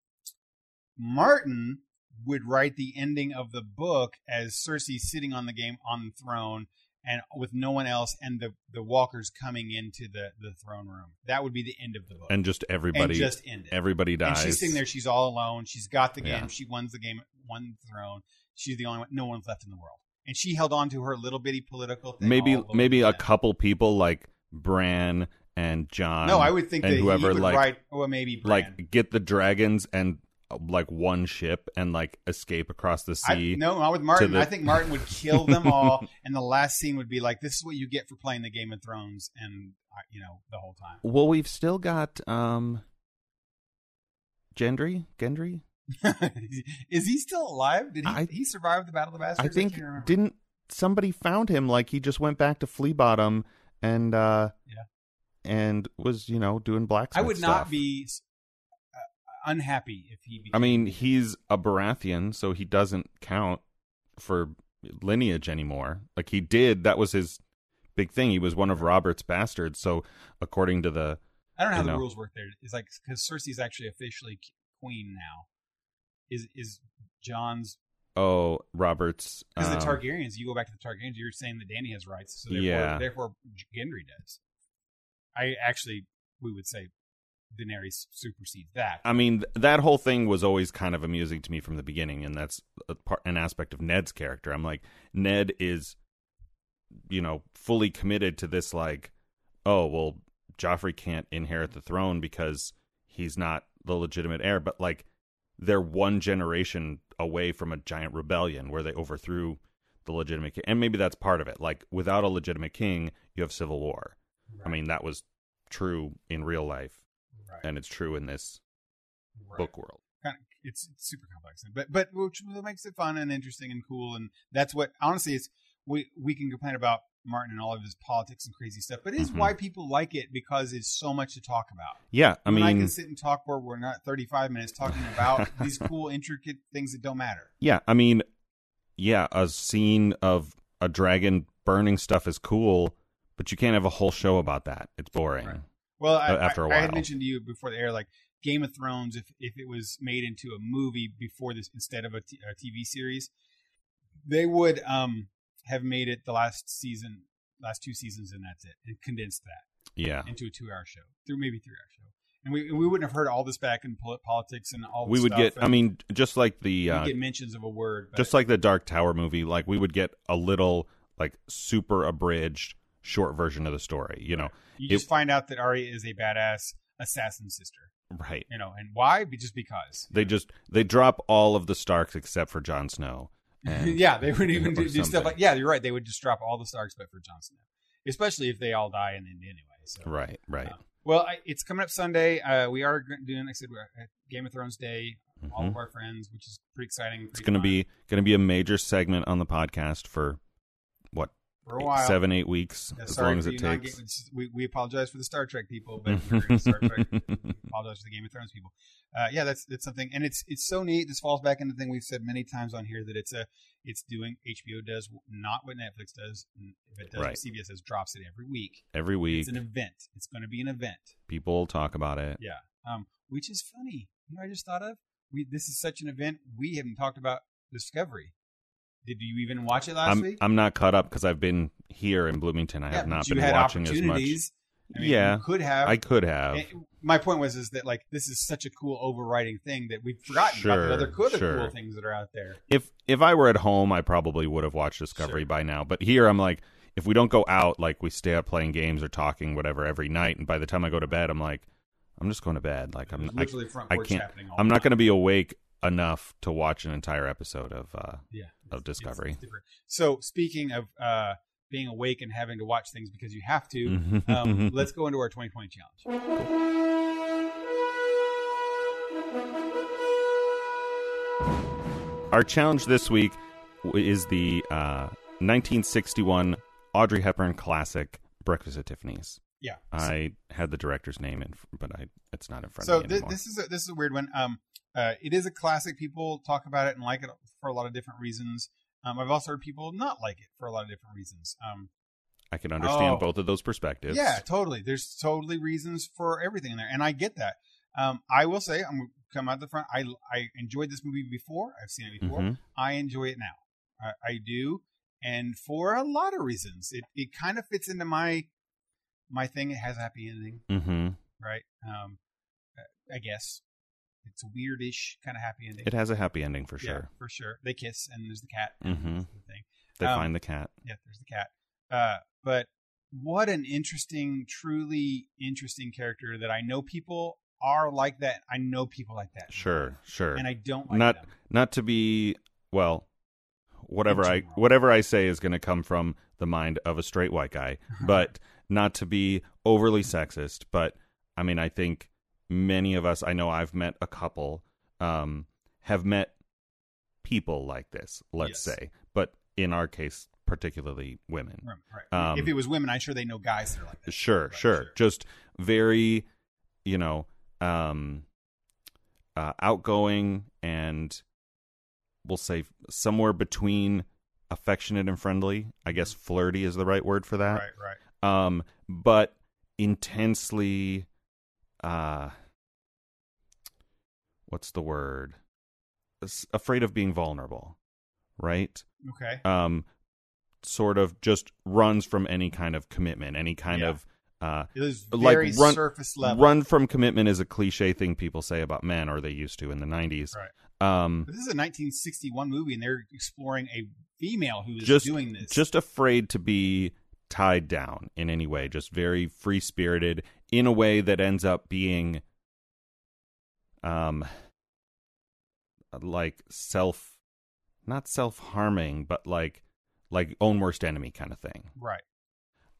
Martin would write the ending of the book as Cersei sitting on the game on the throne and with no one else and the the walkers coming into the the throne room. That would be the end of the book. And just everybody And just end it. everybody dies. And she's sitting there. She's all alone. She's got the game. Yeah. She wins the game. Won the throne. She's the only one. No one's left in the world. And she held on to her little bitty political thing. maybe maybe a couple people like Bran and Jon. No, I would think and that whoever like write. Well, maybe Bran. like get the dragons and like one ship and like escape across the I, sea. no, not with Martin. the- I think Martin would kill them all, and the last scene would be like, "This is what you get for playing the Game of Thrones," and uh, you know the whole time. Well, we've still got um Gendry, Gendry. is he still alive? Did he? I- he survive the Battle of the Bastards? I think can't didn't somebody found him like he just went back to Flea Bottom and uh Yeah. and was you know doing blacksmith I would not stuff. be uh, unhappy if he. Became, I mean, he's a Baratheon, so he doesn't count for lineage anymore. Like he did, that was his big thing. He was one of Robert's bastards. So according to the I don't know how you the know. rules work there. It's like because Cersei's actually officially queen now. Is is Jon's oh Robert's because um, the Targaryens? You go back to the Targaryens. You're saying that Danny has rights, so therefore, Yeah. therefore Gendry does. I actually we would say Daenerys supersedes that. I mean, th- that whole thing was always kind of amusing to me from the beginning, and that's a part, an aspect of Ned's character. I'm like, Ned is, you know, fully committed to this. Like, oh well, Joffrey can't inherit the throne because he's not the legitimate heir. But like, they're one generation away from a giant rebellion where they overthrew the legitimate king, and maybe that's part of it. Like, without a legitimate king, you have civil war. I mean, that was true in real life, right. and it's true in this right. book world. kind of it's, it's super complex, but but which makes it fun and interesting and cool, and that's what honestly is. We we can complain about Martin and all of his politics and crazy stuff, but it is Mhm. why people like it because it's so much to talk about. Yeah, I mean, and I can sit and talk where we're not 35 minutes talking about these cool, intricate things that don't matter. yeah, I mean, yeah, a scene of a dragon burning stuff is cool, but you can't have a whole show about that. It's boring. Right. Well, I, after a I, I had mentioned to you before the air, like Game of Thrones, if if it was made into a movie before this instead of a, t- a TV series, they would um have made it the last season, last two seasons, and that's it, and condensed that Yeah, into a two-hour show, through maybe three-hour show, and we we wouldn't have heard all this back in politics and all. we would get. I mean, just like the uh, get mentions of a word, but just like the Dark Tower movie, like we would get a little like super abridged short version of the story. You know, you it- just find out that Arya is a badass assassin sister, right? you know, and why? Just because. They just they drop all of the Starks except for Jon Snow. And, yeah, they wouldn't even do, do stuff like yeah, you're right. They would just drop all the Starks but for Jon Snow, especially if they all die in the end anyway. So right, right. Uh, well, I, it's coming up Sunday. Uh, we are doing, like I said, we're at Game of Thrones Day. All Mhm. of our friends, which is pretty exciting. It's going to be going to be a major segment on the podcast for for a while. seven eight weeks Yeah, as sorry long as it takes. we, we apologize for the Star Trek people, but Star Trek. We apologize for the Game of Thrones people. Uh, yeah, that's that's something, and it's it's so neat. This falls back into the thing we've said many times on here that it's a it's doing HBO does not what Netflix does. If it does Right. what CBS does, drops it every week. Every week, It's an event. It's going to be an event. people talk about it. Yeah. Um, which is funny. You know, what I just thought of we this is such an event. We haven't talked about Discovery. Did you even watch it last I'm week? I'm not caught up because I've been here in Bloomington. I yeah, have not been watching as much. I mean, Yeah, could have. I could have. My point was is that like this is such a cool overriding thing that we've forgotten about Sure, the other cool, other sure. cool things that are out there. if if I were at home, I probably would have watched Discovery Sure. by now. But here, I'm like, if we don't go out, like we stay up playing games or talking, whatever, every night, and by the time I go to bed, I'm like, I'm just going to bed. Like I'm, There's I, literally front I can't. happening all I'm not going to be awake enough to watch an entire episode of uh, yeah of Discovery. So speaking of uh, being awake and having to watch things because you have to, um, let's go into our 2020 challenge. Our challenge this week is the uh, 1961 Audrey Hepburn classic Breakfast at Tiffany's. Yeah. I had the director's name, in, but I it's not in front so of me th- this is a, this is a weird one. Um, uh, it is a classic. People talk about it and like it for a lot of different reasons. Um, I've also heard people not like it for a lot of different reasons. Um, I can understand Oh. both of those perspectives. Yeah, totally. There's totally reasons for everything in there, and I get that. Um, I will say, I'm come out the front. I I enjoyed this movie before. I've seen it before. Mhm. I enjoy it now. I, I do, and for a lot of reasons. It it kind of fits into my my thing. It has a happy ending, mm-hmm. right? Um, I guess it's a weirdish kind of happy ending. It has a happy ending for Yeah, sure. for sure. They kiss, and there's the cat. Mm-hmm. The thing. They Um, find the cat. Yeah, there's the cat. Uh, but what an interesting, truly interesting character that I know people are like that. I know people like that. Sure, sure. And I don't like not them. not to be well whatever i whatever i say is going to come from the mind of a straight white guy but not to be overly sexist but i mean i think many of us i know i've met a couple um have met people like this let's Yes. say but in our case particularly women Right. right. Um, if it was women, I'm sure they know guys that are like that. Sure, Right, sure, Just very, you know, um, uh, outgoing and we'll say somewhere between affectionate and friendly. I guess flirty is the right word for that. Right, right. Um, but intensely, uh, what's the word? Afraid of being vulnerable, right? Okay. um, sort of just runs from any kind of commitment, any kind Yeah. of uh, like run- surface level. run from commitment is a cliche thing people say about men, or they used to in the '90s. Right. Um, this is a 1961 movie, and they're exploring a female who is just doing this. just afraid to be tied down in any way, just very free spirited in a way that ends up being, um, like self, not self harming, but like like own worst enemy kind of thing. right.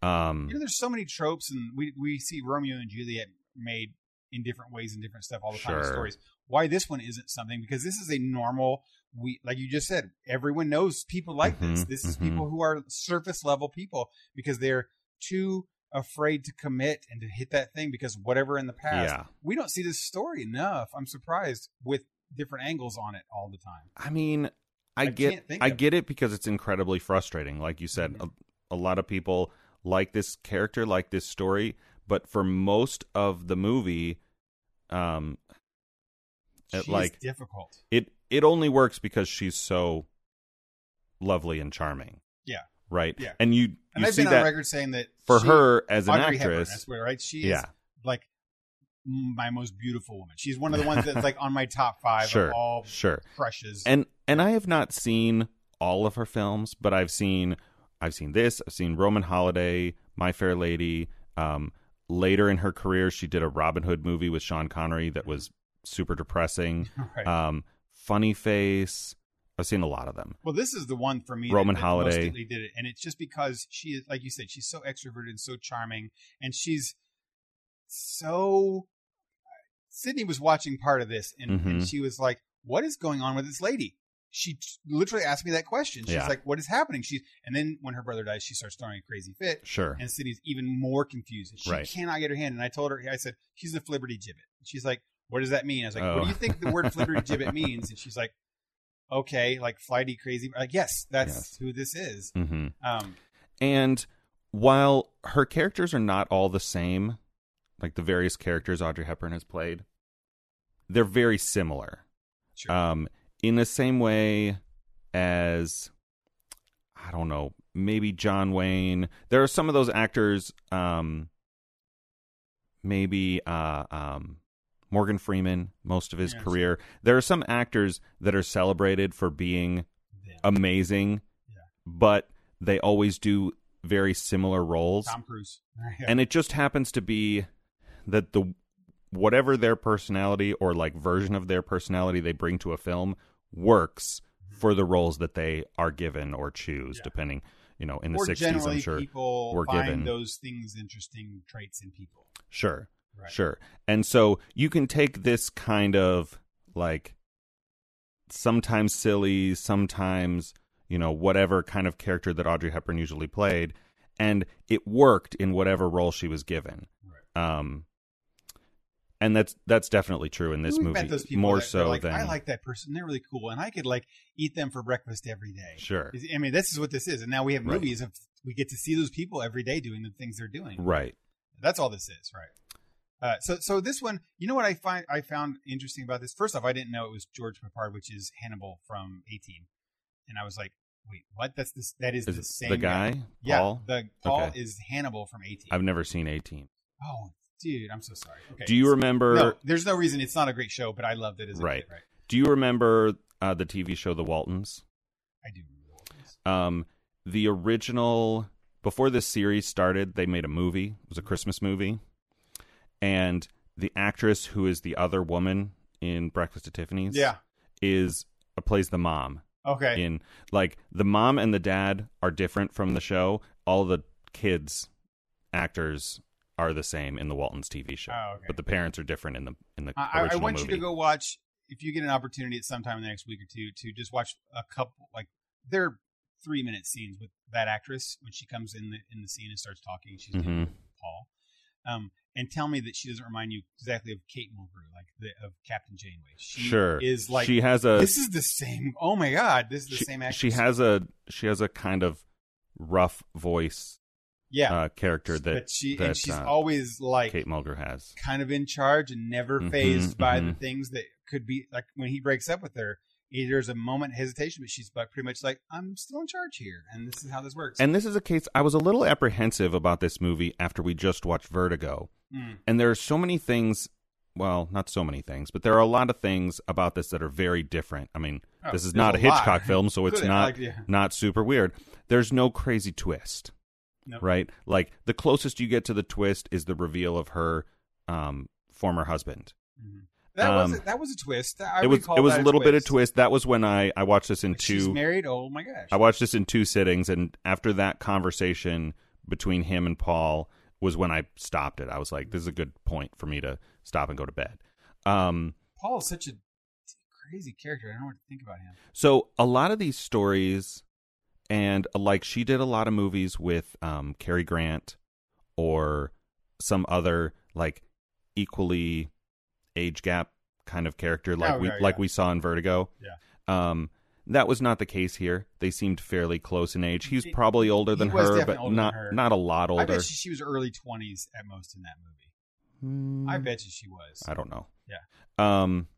Um, You know, there's so many tropes, and we we see Romeo and Juliet made in different ways and different stuff all the time in stories. Why this one isn't something? Because this is a normal. We like you just said, everyone knows people like this. Mhm, This is mhm. people who are surface level people because they're too afraid to commit and to hit that thing because whatever in the past. Yeah. We don't see this story enough. I'm surprised with different angles on it all the time. I mean, I, I get I of it. get it because it's incredibly frustrating. Like you said, Mhm. a, a lot of people like this character, like this story, but for most of the movie, um, It, like- difficult. it it only works because she's so lovely and charming. Yeah. Right. Yeah. And you And you I've see been that on record saying that for she- her as an Audrey Hepburn, actress. that's right. She is yeah. like my most beautiful woman. She's one of the ones that's like on my top five Sure. of all Sure. crushes. and and I have not seen all of her films, but I've seen I've seen this. I've seen Roman Holiday, My Fair Lady. Um, later in her career, she did a Robin Hood movie with Sean Connery that was super depressing. right. Um, Funny Face. I've seen a lot of them. well, this is the one for me. Roman that, that Holiday. did it, and it's just because she is, like you said, she's so extroverted and so charming, and she's so. Sydney was watching part of this, and, and Mhm. she was like, "What is going on with this lady?" She t- literally asked me that question. She's Yeah. like, "What is happening?" She's, and then when her brother dies, she starts throwing a crazy fit. Sure. and Sydney's even more confused. And She Right. cannot get her hand. And I told her, I said, she's a flibberty gibbet. She's like, what does that mean? I was like, what Oh. do you think the word flibberty gibbet means? And she's like, okay, like flighty crazy. Like, yes, that's Yes. who this is. hmm Um, And while her characters are not all the same, like the various characters Audrey Hepburn has played, they're very similar. Sure. Um, in the same way as I don't know, maybe John Wayne. There are some of those actors. Um, maybe uh, um, Morgan Freeman. Most of his career. There are some actors that are celebrated for being Yeah. amazing, Yeah. but they always do very similar roles Tom Cruise. and it just happens to be that the whatever their personality or like version of their personality they bring to a film works for the roles that they are given or choose Yeah. depending you know in the or 60s generally i'm sure people were given- those things interesting traits in people. sure Right. sure and so you can take this kind of like sometimes silly sometimes you know whatever kind of character that audrey hepburn usually played and it worked in whatever role she was given Right. um and that's that's definitely true in this movie met those people more so like, than I like that person. They're really cool, and I could like eat them for breakfast every day. sure I mean, this is what this is, and now we have Right. movies of we get to see those people every day doing the things they're doing. right That's all this is, right? Uh, so, so this one, you know what I find I found interesting about this. First off, I didn't know it was George Peppard, which is Hannibal from A Team, and I was like, wait, what? That's this. That is, is the same the guy Yeah, paul the Paul Okay. is Hannibal from A Team. i've never seen 18 Oh, dude, I'm so sorry. Okay. do you remember No, there's no reason. It's not a great show, but I loved it as a Right. kid. Right. do you remember uh, the tv show the waltons I do the um the original before this series started they made a movie it was a christmas movie and the actress who is the other woman in breakfast at tiffany's Yeah. is uh, plays the mom Okay. in like the mom and the dad are different from the show all the kids actors are the same in the waltons tv show Oh, okay. but the parents are different in the in the I, I- I want movie you to go watch if you get an opportunity at some time in the next week or two to just watch a couple like they're three minute scenes with that actress when she comes in the in the scene and starts talking. She's Mhm. Paul, um, and tell me that she doesn't remind you exactly of Kate Mulgrew, like the of Captain Janeway. She sure is like she has a this is the same. Oh my god, this is the she, same actress. she has a she has a kind of rough voice yeah, uh, character that but she that and she's uh, always like Kate Mulgrew has. kind of in charge and never fazed by the mhm. things that could be like when he breaks up with her. There's a moment of hesitation, but she's like pretty much like, "I'm still in charge here, and this is how this works." And this is a case I was a little apprehensive about this movie after we just watched Vertigo. Mm. And there are so many things, well, not so many things, but there are a lot of things about this that are very different. I mean, Oh, this is not a, a. Hitchcock film, so it's not like, yeah. not super weird. There's no crazy twist. Nope. Right? Like the closest you get to the twist is the reveal of her um, former husband. Mhm. That was Um, a, that was a twist. I it was it was a little bit of twist. twist. That was when I I watched this in But She's two married. Oh my gosh! I watched this in two sittings, and after that conversation between him and Paul was when I stopped it. I was like, "This is a good point for me to stop and go to bed." Um, Paul is such a crazy character. I don't know what to think about him. so a lot of these stories, and uh, like she did a lot of movies with um, Cary Grant or some other like equally age gap kind of character, like Oh, we yeah, like yeah. we saw in Vertigo. Yeah. Um, that was not the case here. They seemed fairly close in age. He's He- probably older he than was her, but older not her. not a lot older. I bet you she was early twenties at most in that movie. Hmm, I bet you she was. I don't know. Yeah. Um.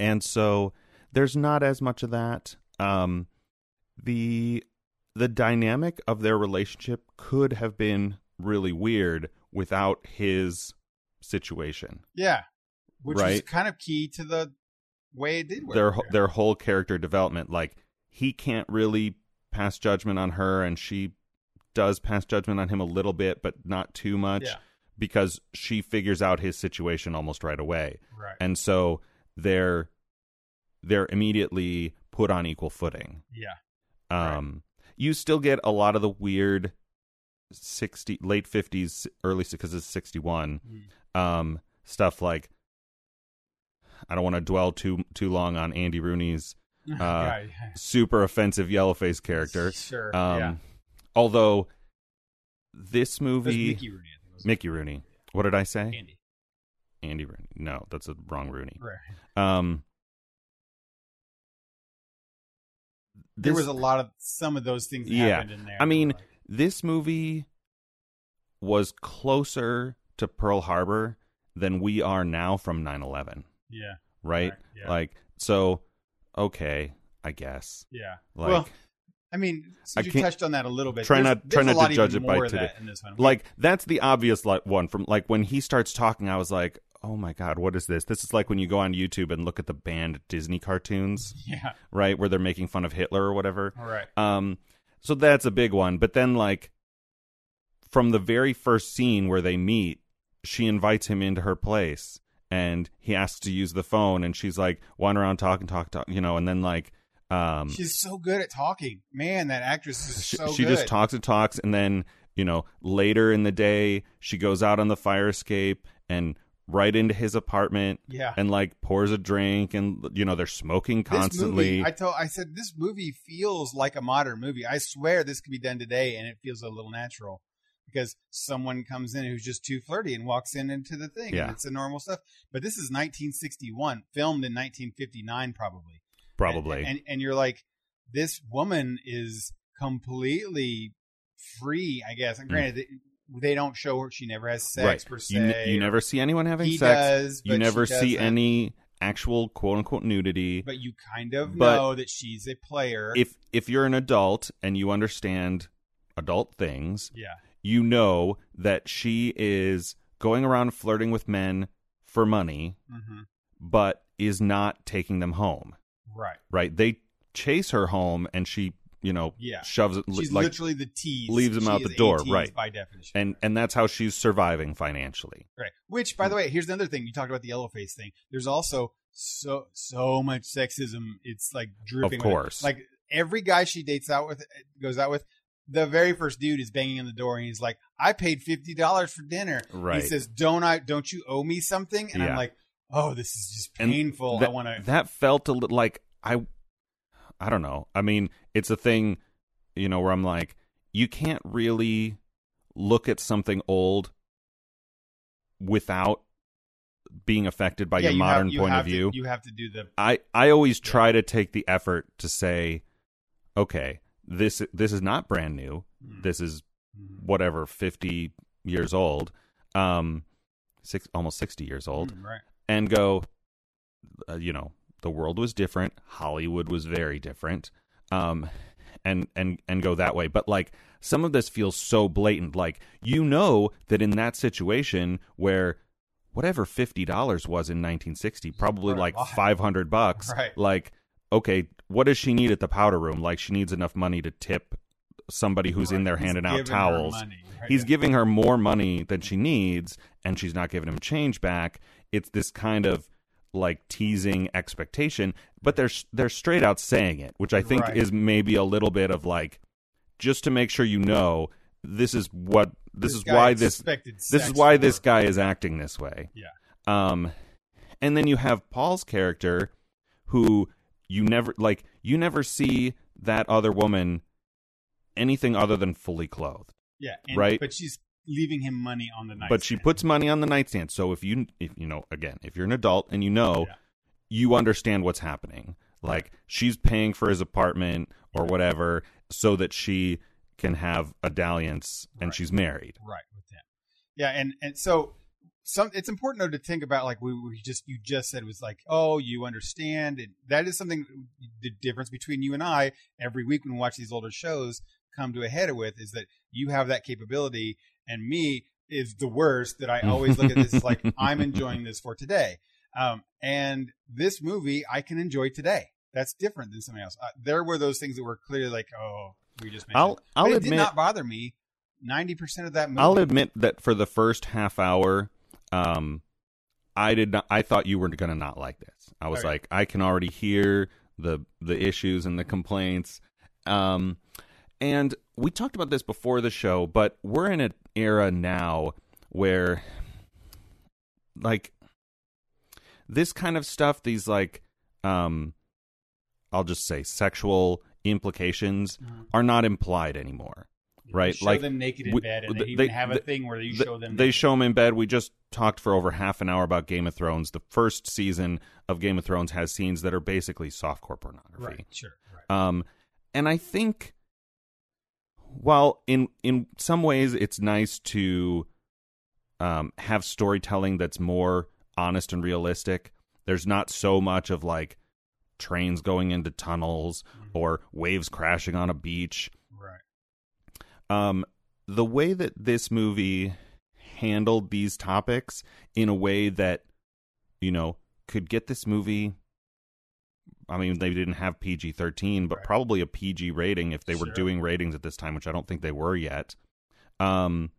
And so there's not as much of that. Um, the the dynamic of their relationship could have been really weird without his situation. Yeah, which is kind of key to the way it did work. their their whole character development like he can't really pass judgment on her and she does pass judgment on him a little bit but not too much Yeah. because she figures out his situation almost right away right. and so they're they're immediately put on equal footing yeah, um you still get a lot of the weird 60 late 50s early because it's 61 Mm. um stuff like I don't want to dwell too too long on Andy Rooney's uh, yeah. super offensive yellow face character. Sure. Um, yeah. Although this movie, Mickey Rooney. I think, Mickey Rooney. What did I say? Andy. Andy Rooney. No, that's a wrong Rooney. Right. Um, There was a lot of some of those things Yeah. happened in there. I mean, Like, this movie was closer to Pearl Harbor than we are now from 9/11. Yeah. right? Right, yeah. Like so okay, I guess. Yeah. Like well, I mean, I you touched on that a little bit, try not- try not to judge it by today. that in this one. like that's the obvious like one from like when he starts talking I was like, "Oh my god, what is this?" This is like when you go on YouTube and look at the banned Disney cartoons, yeah. right? Where they're making fun of Hitler or whatever. All right. Um, so that's a big one. But then, like, from the very first scene where they meet, she invites him into her place, and he asks to use the phone, and she's like wandering around talking, talk, talk, you know, and then like, um, She's so good at talking. Man, that actress is she, so she good. just talks and talks, and then you know, later in the day, she goes out on the fire escape and right into his apartment. Yeah. And like pours a drink, and you know they're smoking constantly. movie, I told, I said, this movie feels like a modern movie. I swear this could be done today, and it feels a little natural because someone comes in who's just too flirty and walks in into the thing. Yeah. and it's the normal stuff. But this is 1961, filmed in 1959, probably. probably. and, and and you're like, this woman is completely free. I guess. And granted, they, they don't show her; she never has sex right. per se. You, n- you never see anyone having he sex. does. you never see doesn't. any actual quote unquote nudity. But you kind of But know that she's a player. if if you're an adult and you understand adult things, yeah. you know that she is going around flirting with men for money, hmm but is not taking them home. Right. Right? They chase her home and she, you know, Yeah. shoves it She's like literally the tease. leaves him She out the door, right. By definition. and and that's how she's surviving financially. right. Which, by the way, here's another thing. You talked about the yellow face thing. There's also so so much sexism. It's like dripping. Of course. Like every guy she dates out with, goes out with. The very first dude is banging on the door, and he's like, "I paid fifty dollars for dinner." Right. He says, "Don't I? Don't you owe me something?" And Yeah. I'm like, "Oh, this is just painful. that, I want to." that felt a little like I I don't know. I mean, it's a thing, you know, where I'm like, you can't really look at something old without being affected by Yeah, your you have- modern you point have of to- view. you have to do the I I always try to take the effort to say, okay, this this is not brand new. Mm. This is Mhm. whatever 50 years old. Um six almost 60 years old Mm, right. and go uh, you know the world was different hollywood was very different um and and and go that way. But like some of this feels so blatant. Like you know that in that situation where whatever $50 was in 1960 probably like 500 bucks Right. like okay what does she need at the powder room? Like she needs enough money to tip somebody who's in there He's handing out towels. money, right? he's giving her more money than she needs and she's not giving him change back. It's this kind of like teasing expectation but they're they're straight out saying it which i think Right. is maybe a little bit of like just to make sure you know this is what this, is why this this is why this guy is acting this way Yeah. um and then you have paul's character who you never like you never see that other woman anything other than fully clothed Yeah, and, Right. But she's leaving him money on the night. but she puts money on the nightstand so if you if you know again if you're an adult and you know Yeah. you understand what's happening like she's paying for his apartment or whatever so that she can have a dalliance and Right. she's married right with him. Yeah, and and so some it's important though to think about like we, we just you just said was like oh you understand and that is something the difference between you and I every week when we watch these older shows come to a head with is that you have that capability and me is the worst that I always look at this like I'm enjoying this for today. Um, and this movie I can enjoy today. That's different than something else. Uh, there were those things that were clearly like, oh, we just. I'll I'll it admit did not bother me. Ninety percent of that movie. I'll admit that for the first half hour um I did not I thought you were going to not like this. I was Okay. like I can already hear the the issues and the complaints. Um and we talked about this before the show, but we're in an era now where like this kind of stuff these like um I'll just say sexual implications Mhm. are not implied anymore. Right? show like them naked in we- bed, and they- they, even they- have a thing where you Th- show them. They naked. show them in bed. We just talked for over half an hour about Game of Thrones. The first season of Game of Thrones has scenes that are basically softcore pornography. right, sure, right. Um, and I think, while in in some ways it's nice to um, have storytelling that's more honest and realistic, There's not so much of like trains going into tunnels Mhm. or waves crashing on a beach. Right. Um, the way that this movie handled these topics in a way that you know could get this movie I mean they didn't have PG-13 but Right. probably a PG rating if they were doing ratings at this time which I don't think they were yet um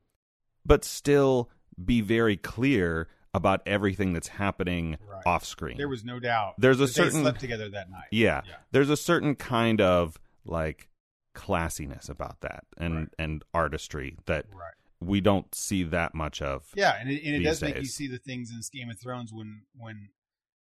but still be very clear about everything that's happening Right. off screen There was no doubt. There's a certain- they slept together that night. yeah, Yeah. there's a certain kind of like classiness about that and Right. and artistry that we don't see that much of Yeah, and it, and it does make you see the things in Game of Thrones when when,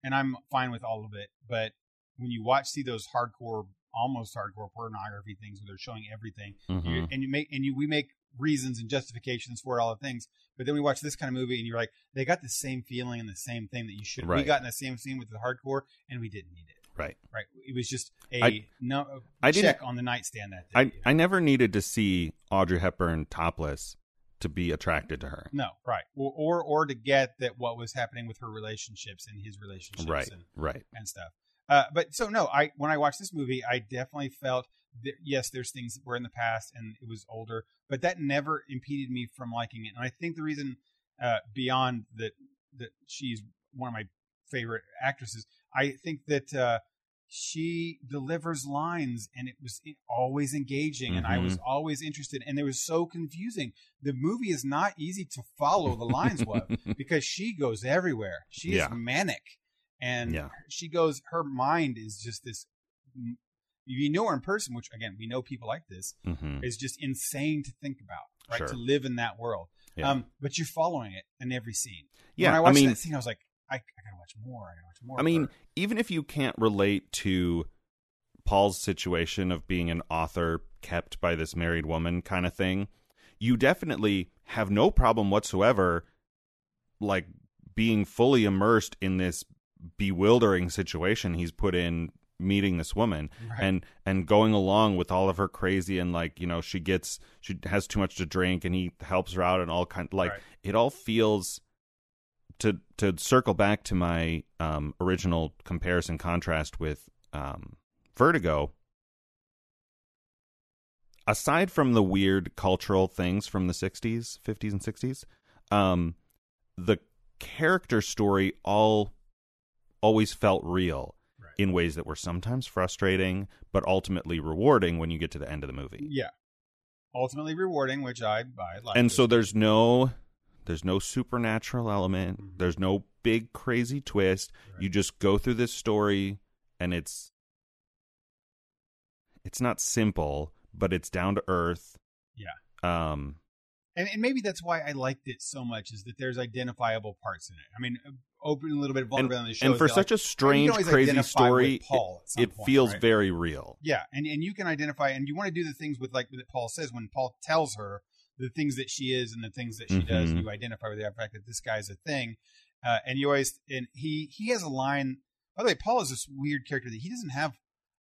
and I'm fine with all of it, but when you watch see those hardcore, almost hardcore pornography things where they're showing everything, you, Mhm. and you make and you we make reasons and justifications for all the things, but then we watch this kind of movie and you're like, they got the same feeling and the same thing that you should. We got in the same scene with the hardcore, and we didn't need it. right Right? It was just a I- no I check on the nightstand that day. I you? I never needed to see Audrey Hepburn topless to be attracted to her. no, right, or, or or to get that what was happening with her relationships and his relationships, Right, and right. and stuff. Uh, but so no, I when I watched this movie, I definitely felt that yes, there's things that were in the past and it was older, but that never impeded me from liking it. And I think the reason uh, beyond that that she's one of my favorite actresses, I think that uh, she delivers lines and it was always engaging and I was always interested and it was so confusing. The movie is not easy to follow the lines with because she goes everywhere. She Yeah. is manic and Yeah. she goes her mind is just this you know her in person which again we know people like this hmm is just insane to think about right Sure. to live in that world Yeah. um but you're following it in every scene Yeah, when i I watched mean- that scene i was like I, I gotta watch more i gotta watch more I mean, her. even if you can't relate to Paul's situation of being an author kept by this married woman kind of thing, you definitely have no problem whatsoever like being fully immersed in this bewildering situation he's put in meeting this woman Right. and and going along with all of her crazy and like you know she gets she has too much to drink and he helps her out and all kind like Right. it all feels to to circle back to my um, original comparison contrast with um, Vertigo. Aside from the weird cultural things from the '60s, '50s, and '60s, um, the character story all always felt real Right. in ways that were sometimes frustrating, but ultimately rewarding when you get to the end of the movie. yeah ultimately rewarding which i i like and so there's no there's no supernatural element Mhm. there's no big crazy twist Right. you just go through this story and it's it's not simple but it's down to earth Yeah. um and, and maybe that's why I liked it so much is that there's identifiable parts in it. I mean, open a little bit of and, vulnerability on the show. and for such like, a strange crazy story Paul it point, feels right? very real yeah, and and you can identify, and you want to do the things with like that Paul says when Paul tells her the things that she is and the things that she does, and Mhm. you identify with the fact that this guy's a thing, uh, and you always and he he has a line. By the way, Paul is this weird character that he doesn't have.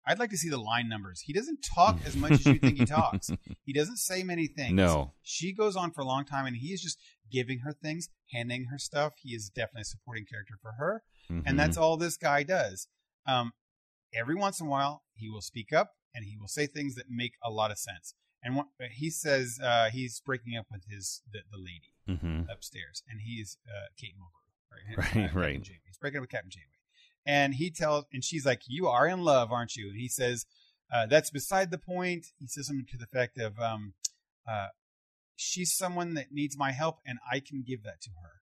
I'd like to see the line numbers. He doesn't talk as much as you think he talks. He doesn't say many things. no She goes on for a long time, and he is just giving her things, handing her stuff. He is definitely a supporting character for her, Mhm. and that's all this guy does. Um, every once in a while, he will speak up and he will say things that make a lot of sense. And what, he says uh, he's breaking up with his the, the lady Mhm. upstairs, and he's uh, Kate Mulgrew, right? Right, Uh, right. He's breaking up with Captain Janeway, and he tells, and she's like, "You are in love, aren't you?" And he says, uh, "That's beside the point." He says something to the effect of, um, uh, "She's someone that needs my help, and I can give that to her."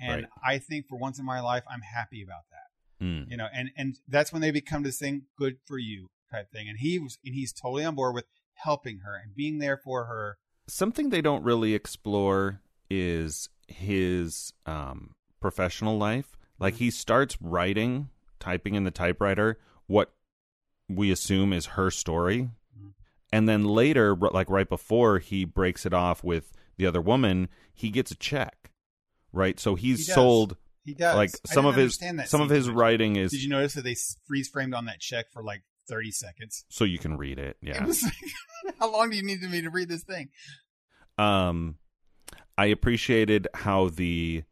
And Right. I think for once in my life, I'm happy about that Mm. you know and and that's when they become this thing good for you type thing and he was and he's totally on board with helping her and being there for her something they don't really explore is his um, professional life. Like he starts writing, typing in the typewriter what we assume is her story, Mhm. and then later, like right before he breaks it off with the other woman, he gets a check. Right, so he's He sold he does like some of his that some of his much. writing is did you notice that they freeze framed on that check for like 30 seconds so you can read it. Yeah. it like how long do you need me to read this thing um i appreciated how the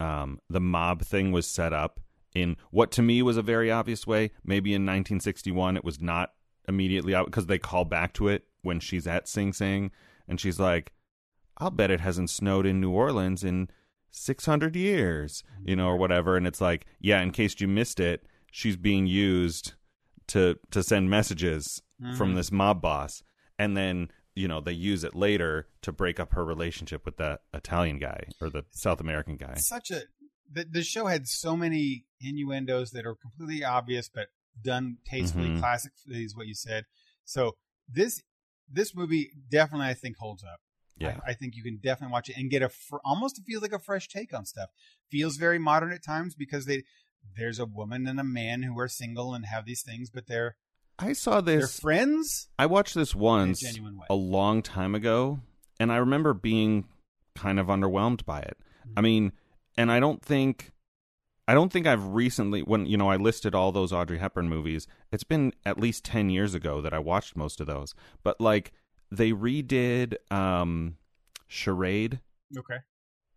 um the mob thing was set up in what to me was a very obvious way. Maybe in 1961 it was not immediately out because they call back to it when she's at Sing Sing and she's like, I'll bet it hasn't snowed in New Orleans in 600 years, you know, or whatever. And it's like, yeah, in case you missed it, she's being used to to send messages from Mhm. this mob boss, and then you know they use it later to break up her relationship with that Italian guy or the South American guy. such a the, the show had so many innuendos that are completely obvious but done tastefully Mhm. classic is what you said so this this movie definitely i think holds up Yeah, I, I think you can definitely watch it and get a fr- almost feels like a fresh take on stuff feels very modern at times because they there's a woman and a man who are single and have these things but they're I saw they're this. friends I watched this a once way a long time ago, and I remember being kind of underwhelmed by it. Mm-hmm. I mean, and I don't think I don't think I've recently when you know I listed all those Audrey Hepburn movies. It's been at least 10 years ago that I watched most of those. But like they redid um Charade okay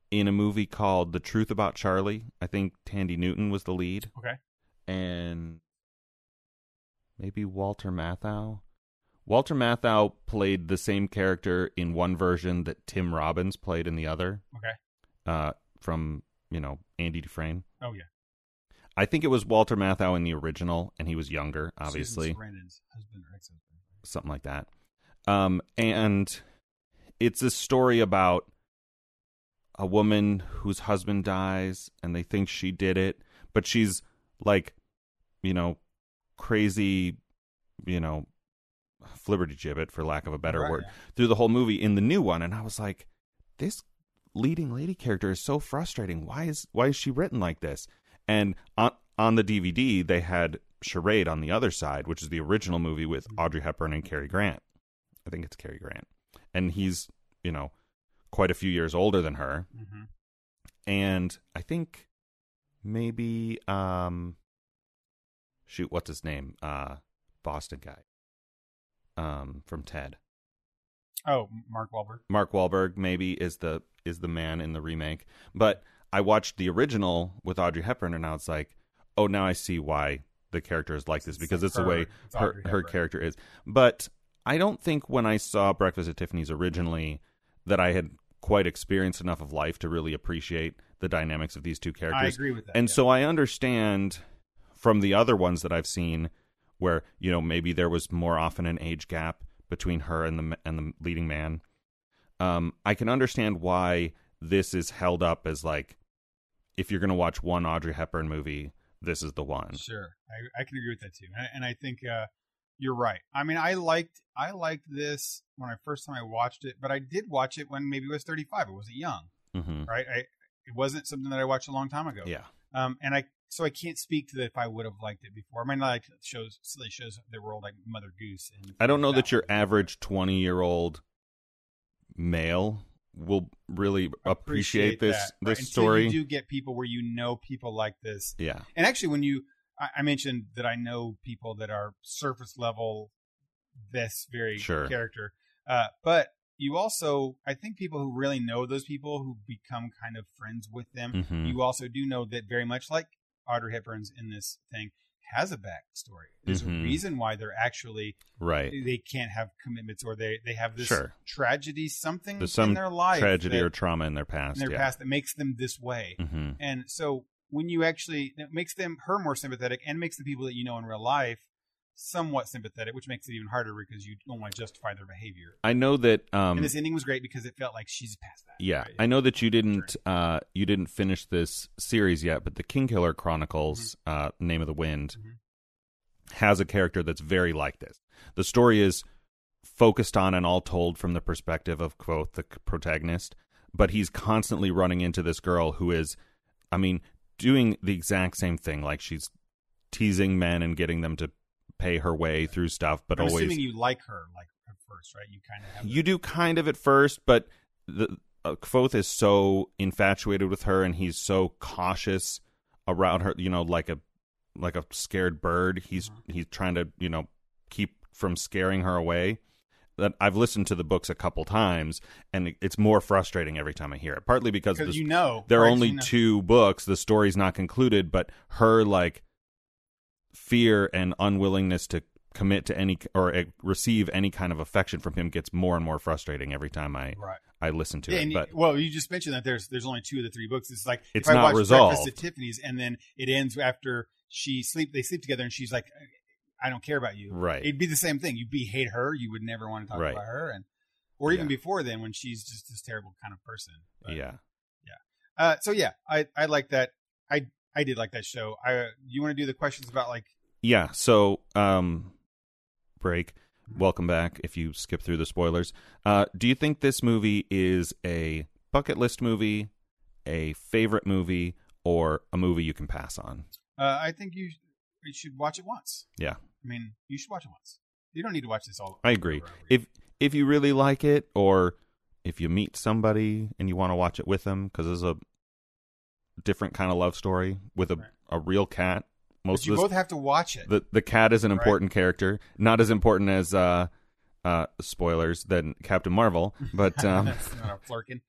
in a movie called The Truth About Charlie. I think Thandie Newton was the lead okay and maybe Walter Matthau. Walter Matthau played the same character in one version that Tim Robbins played in the other. Okay. Uh, from you know Andy Dufresne. oh yeah. I think it was Walter Matthau in the original, and he was younger, obviously, husband something like that. Um, and it's a story about a woman whose husband dies, and they think she did it, but she's like, you know, crazy, you know, flibbertigibbet, for lack of a better Right, word through the whole movie in the new one, and I was like, this leading lady character is so frustrating. Why is why is she written like this? And on on the DVD, they had Charade on the other side, which is the original movie with Audrey Hepburn and Cary Grant. I think it's Cary Grant, and he's you know quite a few years older than her, Mhm. and I think maybe um shoot what's his name uh Boston guy um from Ted oh mark Wahlberg Mark Wahlberg maybe is the is the man in the remake. But I watched the original with Audrey Hepburn, and now it's like, oh, now I see why the character is like this because it's the her- way it's her her character is. But I don't think when I saw Breakfast at Tiffany's originally that I had quite experienced enough of life to really appreciate the dynamics of these two characters. i agree with that And yeah. so I understand from the other ones that I've seen where, you know, maybe there was more often an age gap between her and the and the leading man. Um I can understand why this is held up as like if you're going to watch one Audrey Hepburn movie, this is the one. Sure, I, I can agree with that too, and, and I think uh, you're right. I mean, I liked I liked this when I first time I watched it, but I did watch it when maybe I was 35. I wasn't young, Mhm. right? I it wasn't something that I watched a long time ago. Yeah. Um, and I so I can't speak to that if I would have liked it before. I mean, I like shows silly shows that were old like Mother Goose. And I don't know that that your average 20-year-old male will really appreciate, this that, this right? Story. You do get people where you know people like this, yeah. and actually, when you I, I mentioned that I know people that are surface level, this very Sure. character, uh, but you also I think people who really know those people who become kind of friends with them. Mhm. You also do know that very much like Audrey Hepburn's in this thing has a backstory. There's Mhm. a reason why they're actually Right. they can't have commitments or they they have this Sure. tragedy something There's some in their life Tragedy that- or trauma in their past. in their yeah. past that makes them this way. hmm And so when you actually it makes them her more sympathetic and makes the people that you know in real life somewhat sympathetic, which makes it even harder because you don't want to justify their behavior. I know that. Um, and this ending was great because it felt like she's past that. yeah, right? I know that you didn't. Uh, you didn't finish this series yet, but the Kingkiller Chronicles, Mm-hmm. uh, Name of the Wind, Mhm. has a character that's very like this. The story is focused on and all told from the perspective of quote the protagonist, but he's constantly running into this girl who is, I mean, doing the exact same thing. Like she's teasing men and getting them to pay her way through stuff, but I'm always assuming you like her like at first, right? You kind of have you do kind of at first, but the uh, Kvothe is so infatuated with her, and he's so cautious around her. You know, like a like a scared bird. He's Mhm. he's trying to you know keep from scaring her away. that I've listened to the books a couple times, and it's more frustrating every time I hear it. Partly because because the, you know there are right? only You know. two books, the story's not concluded, but her like fear and unwillingness to commit to any or uh, receive any kind of affection from him gets more and more frustrating every time I right. I listen to Yeah, it. But you, well, you just mentioned that there's there's only two of the three books. It's like It's if I not watch resolved. Breakfast at Tiffany's, and then it ends after she sleep. They sleep together, and she's like, "I don't care about you." Right. It'd be the same thing. You'd be hate her. You would never want to talk Right. about her, and or even Yeah. before then when she's just this terrible kind of person. But, yeah, Uh, so yeah, I I like that. I I did like that show. I you want to do the questions about like yeah. So um, break. Welcome back. If you skip through the spoilers, uh, do you think this movie is a bucket list movie, a favorite movie, or a movie you can pass on? uh, I think you you should watch it once. Yeah. I mean, you should watch it once. You don't need to watch this all. I agree. over and over again. If if you really like it, or if you meet somebody and you want to watch it with them, because it's a different kind of love story with a Right. a real cat. Most but you of this, both have to watch it. the the cat is an Right. important character, not as important as uh uh spoilers than Captain Marvel, but um, That's not a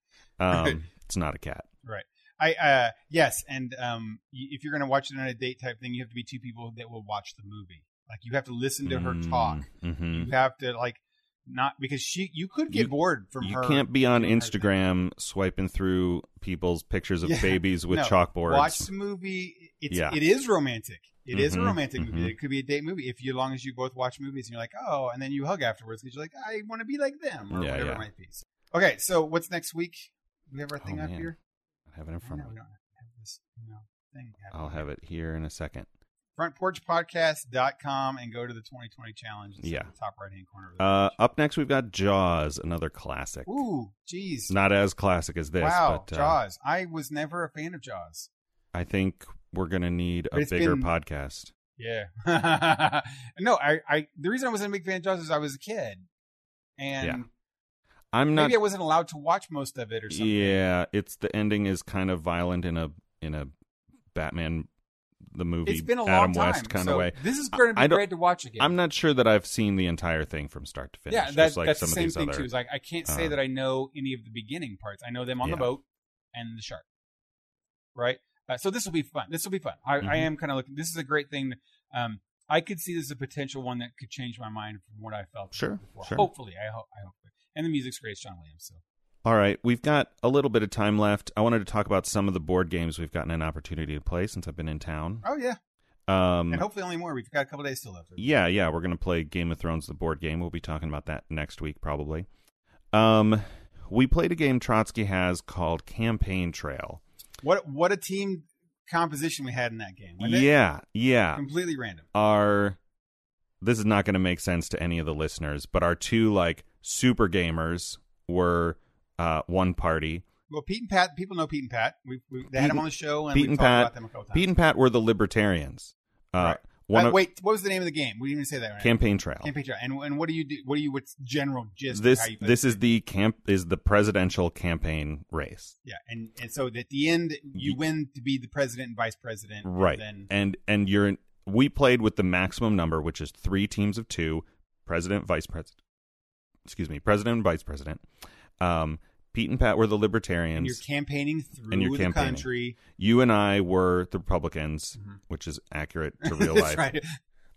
um it's not a cat. Right. I uh yes, and um y- if you're gonna watch it on a date type thing, you have to be two people that will watch the movie. Like you have to listen to her talk. hmm You have to like not because she you could get You- bored from You her. can't be on. Instagram swiping through people's pictures of Yeah. babies with No. chalkboards. Watch the movie. It's Yeah. it is romantic. It is a Mhm, romantic movie. It could be a date movie if you, as long as you both watch movies and you're like, oh, and then you hug afterwards because you're like, I want to be like them or Yeah, whatever it might be. So- okay, so what's next week? We have our Oh, thing up man. here? I have it in front of me. have this you know. I'll have it here in a second. frontporchpodcast.com and go to the 2020 challenge. It's in Yeah. the top right hand corner. Uh, up next, we've got Jaws, another classic. Ooh, jeez. Not as classic as this, wow, but uh, Jaws. I was never a fan of Jaws. I think we're gonna need a bigger been- podcast. Yeah. no, I, I. The reason I wasn't a big fan of Jaws is I was a kid, and Yeah. I'm not. maybe I wasn't allowed to watch most of it or something. Yeah, it's the ending is kind of violent in a in a Batman the movie It's been a long Adam time. West kind so of way. This is going to be great to watch again. I'm not sure that I've seen the entire thing from start to finish. yeah, that, like that's some the of same these thing other. too. Is like I can't say uh, that I know any of the beginning parts. I know them on the boat and the shark, right? Uh, so this will be fun. This will be fun. I, I Mhm. am kind of looking. This is a great thing. Um, I could see this as a potential one that could change my mind from what I felt. Sure, before. sure. Hopefully, I hope. I hope. And the music's great, John Williams. So All right, we've got a little bit of time left. I wanted to talk about some of the board games we've gotten an opportunity to play since I've been in town. oh yeah, Um, and hopefully only more. We've got a couple days still left. Yeah, yeah, we're gonna play Game of Thrones, the board game. We'll be talking about that next week, probably. Um, we played a game Trotsky has called Campaign Trail. What what a team composition we had in that game. wasn't it? Yeah, yeah. completely random. Our this is not going to make sense to any of the listeners, but our two like super gamers were uh, one party. Well, Pete and Pat, people know Pete and Pat. We, we they had them on the show, and Pete and talked Pat- about them a couple times. Pete and Pat were the libertarians. Uh, Right. One Uh, of wait, what was the name of the game? We didn't even say that. Right? Campaign Trail. Campaign Trail. And and what do you do? What do you? What's general gist? of this how you this is the camp is the presidential campaign race. yeah. And and so at the end, you You- win to be the president and vice president. and right Then and and you're in, we played with the maximum number which is three teams of two president vice president excuse me president and vice president um pete and pat were the and you're campaigning through And you're the campaigning. country. you and i were the republicans Mhm. which is accurate to real That's life right.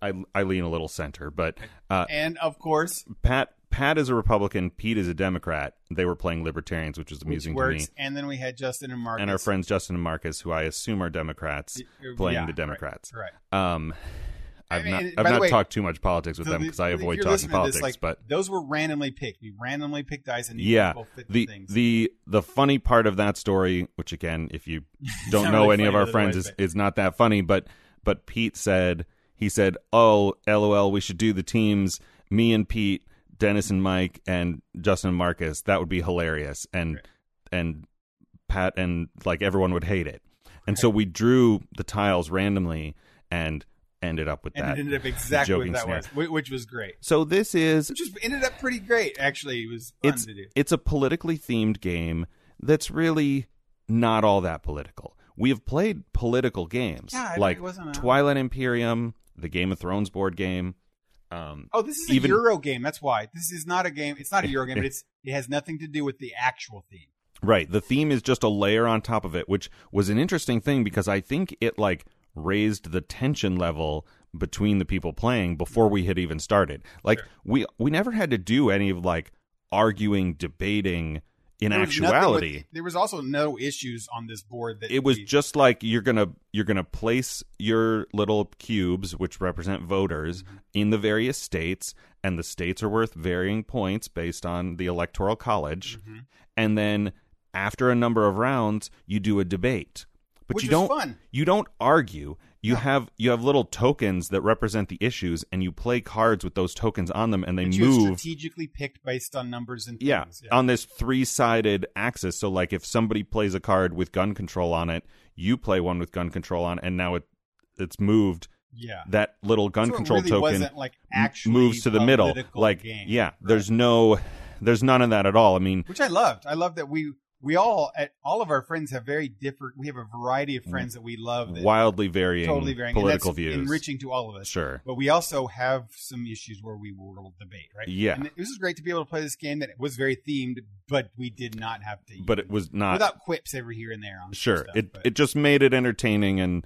I, I lean a little center but uh And of course, pat pat is a republican pete is a democrat they were playing libertarians which was which amusing to me And then we had Justin and Marcus and our friends justin and marcus who i assume are democrats playing Yeah, the democrats Right. um I I've mean, not, I've not way, talked too much politics with So them because I avoid talking politics. this, like, but those were randomly picked. We randomly picked dice and yeah, the things. the the funny part of that story, which again, if you don't know really any of our friends, is, but- is not that funny. But but Pete said he said, "Oh, lol, we should do the teams. Me and Pete, Dennis and Mike, and Justin and Marcus. That would be hilarious." And Right. and Pat and like everyone would hate it. And so we drew the tiles randomly and ended up with and that. it ended up exactly what that scenario. was, which was great. So this is Which just ended up pretty great. Actually, it was fun it's to do. it's a politically themed game that's really not all that political. We have played political games Yeah, it like wasn't a- Twilight Imperium, the Game of Thrones board game, Um, Oh, this is Even- a Euro game. That's why this is not a game. It's not a Euro game, but it's it has nothing to do with the actual theme. Right. The theme is just a layer on top of it, which was an interesting thing because I think it like raised the tension level between the people playing before we had even started. Like Sure. we we never had to do any of like arguing, debating in There was with- actuality. there was also no issues on this board that It was we- just like you're gonna you're gonna place your little cubes, which represent voters, Mm-hmm. in the various states, and the states are worth varying points based on the electoral college. Mhm. And then after a number of rounds, you do a debate. But which you don't fun. you don't argue. You No. have you have little tokens that represent the issues, and you play cards with those tokens on them, and they That move. strategically picked based on numbers and Yeah, things. on this three-sided axis. So, like, if somebody plays a card with gun control on it, you play one with gun control on, and now it it's moved. yeah. That little gun So control really token like actually moves to the middle. Like, game. yeah, Right. there's no, there's none of that at all. I mean, which I loved. I love that we we all at all of our friends have very different. We have a variety of friends that we love. That wildly varying, totally varying. political views. enriching to all of us. Sure. But we also have some issues where we will debate, right? Yeah. And this is great to be able to play this game that was very themed, but we did not have to. But it was not without quips every here and there. On Sure. stuff, it but- it just made it entertaining and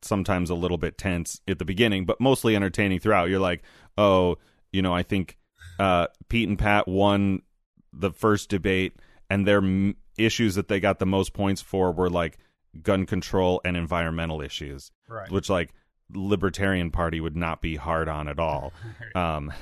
sometimes a little bit tense at the beginning, but mostly entertaining throughout. You're like, "Oh, you know, I think uh, Pete and Pat won the first debate and their m- issues that they got the most points for were like gun control and environmental issues, right. which like libertarian party would not be hard on at all. Um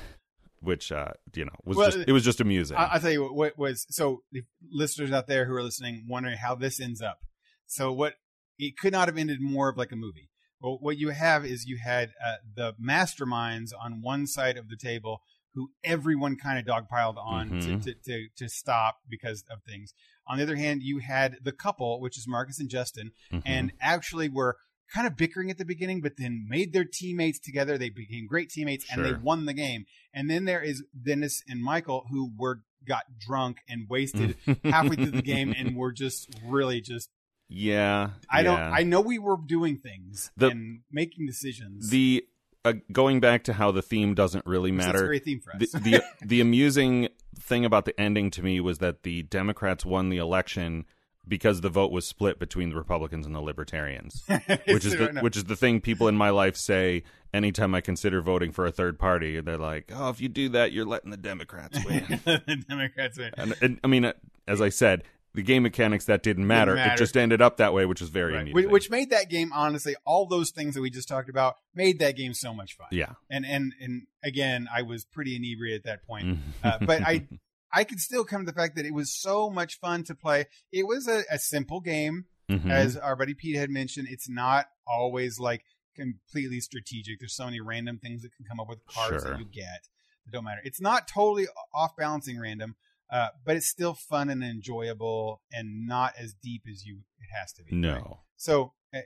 which uh you know was Well, just it was just amusing. I, I'll tell you what, what was so the listeners out there who are listening wondering how this ends up. So what it could not have ended more of like a movie. Well, what you have is you had uh, the masterminds on one side of the table who everyone kind of dogpiled on Mhm. to, to, to, to stop because of things. On the other hand, you had the couple, which is Marcus and Justin, Mhm. and actually were kind of bickering at the beginning, but then made their teammates together. They became great teammates, and they won the game. And then there is Dennis and Michael who were got drunk and wasted halfway through the game, and were just really just. yeah. I don't. I know we were doing things The- and making decisions. the uh, going back to how the theme doesn't really That's a matter. great theme for The, us. the the amusing thing about the ending to me was that the Democrats won the election because the vote was split between the Republicans and the Libertarians, which is the, which is the thing people in my life say anytime I consider voting for a third party. They're like, "Oh, if you do that, you're letting the Democrats win." the Democrats win. and, and I mean, uh, as I said, the game mechanics that didn't matter. matter. It just ended up that way, which is very Right. amusing. Which, made that game honestly, all those things that we just talked about made that game so much fun. yeah, And and and again, I was pretty inebriated at that point. Uh, but I I could still come to the fact that it was so much fun to play. It was a, a simple game, Mhm. as our buddy Pete had mentioned. It's not always like completely strategic. There's so many random things that can come up with cards Sure. that you get that don't matter. It's not totally off balancing random, uh, but it's still fun and enjoyable and not as deep as you it has to be. right? no. So uh,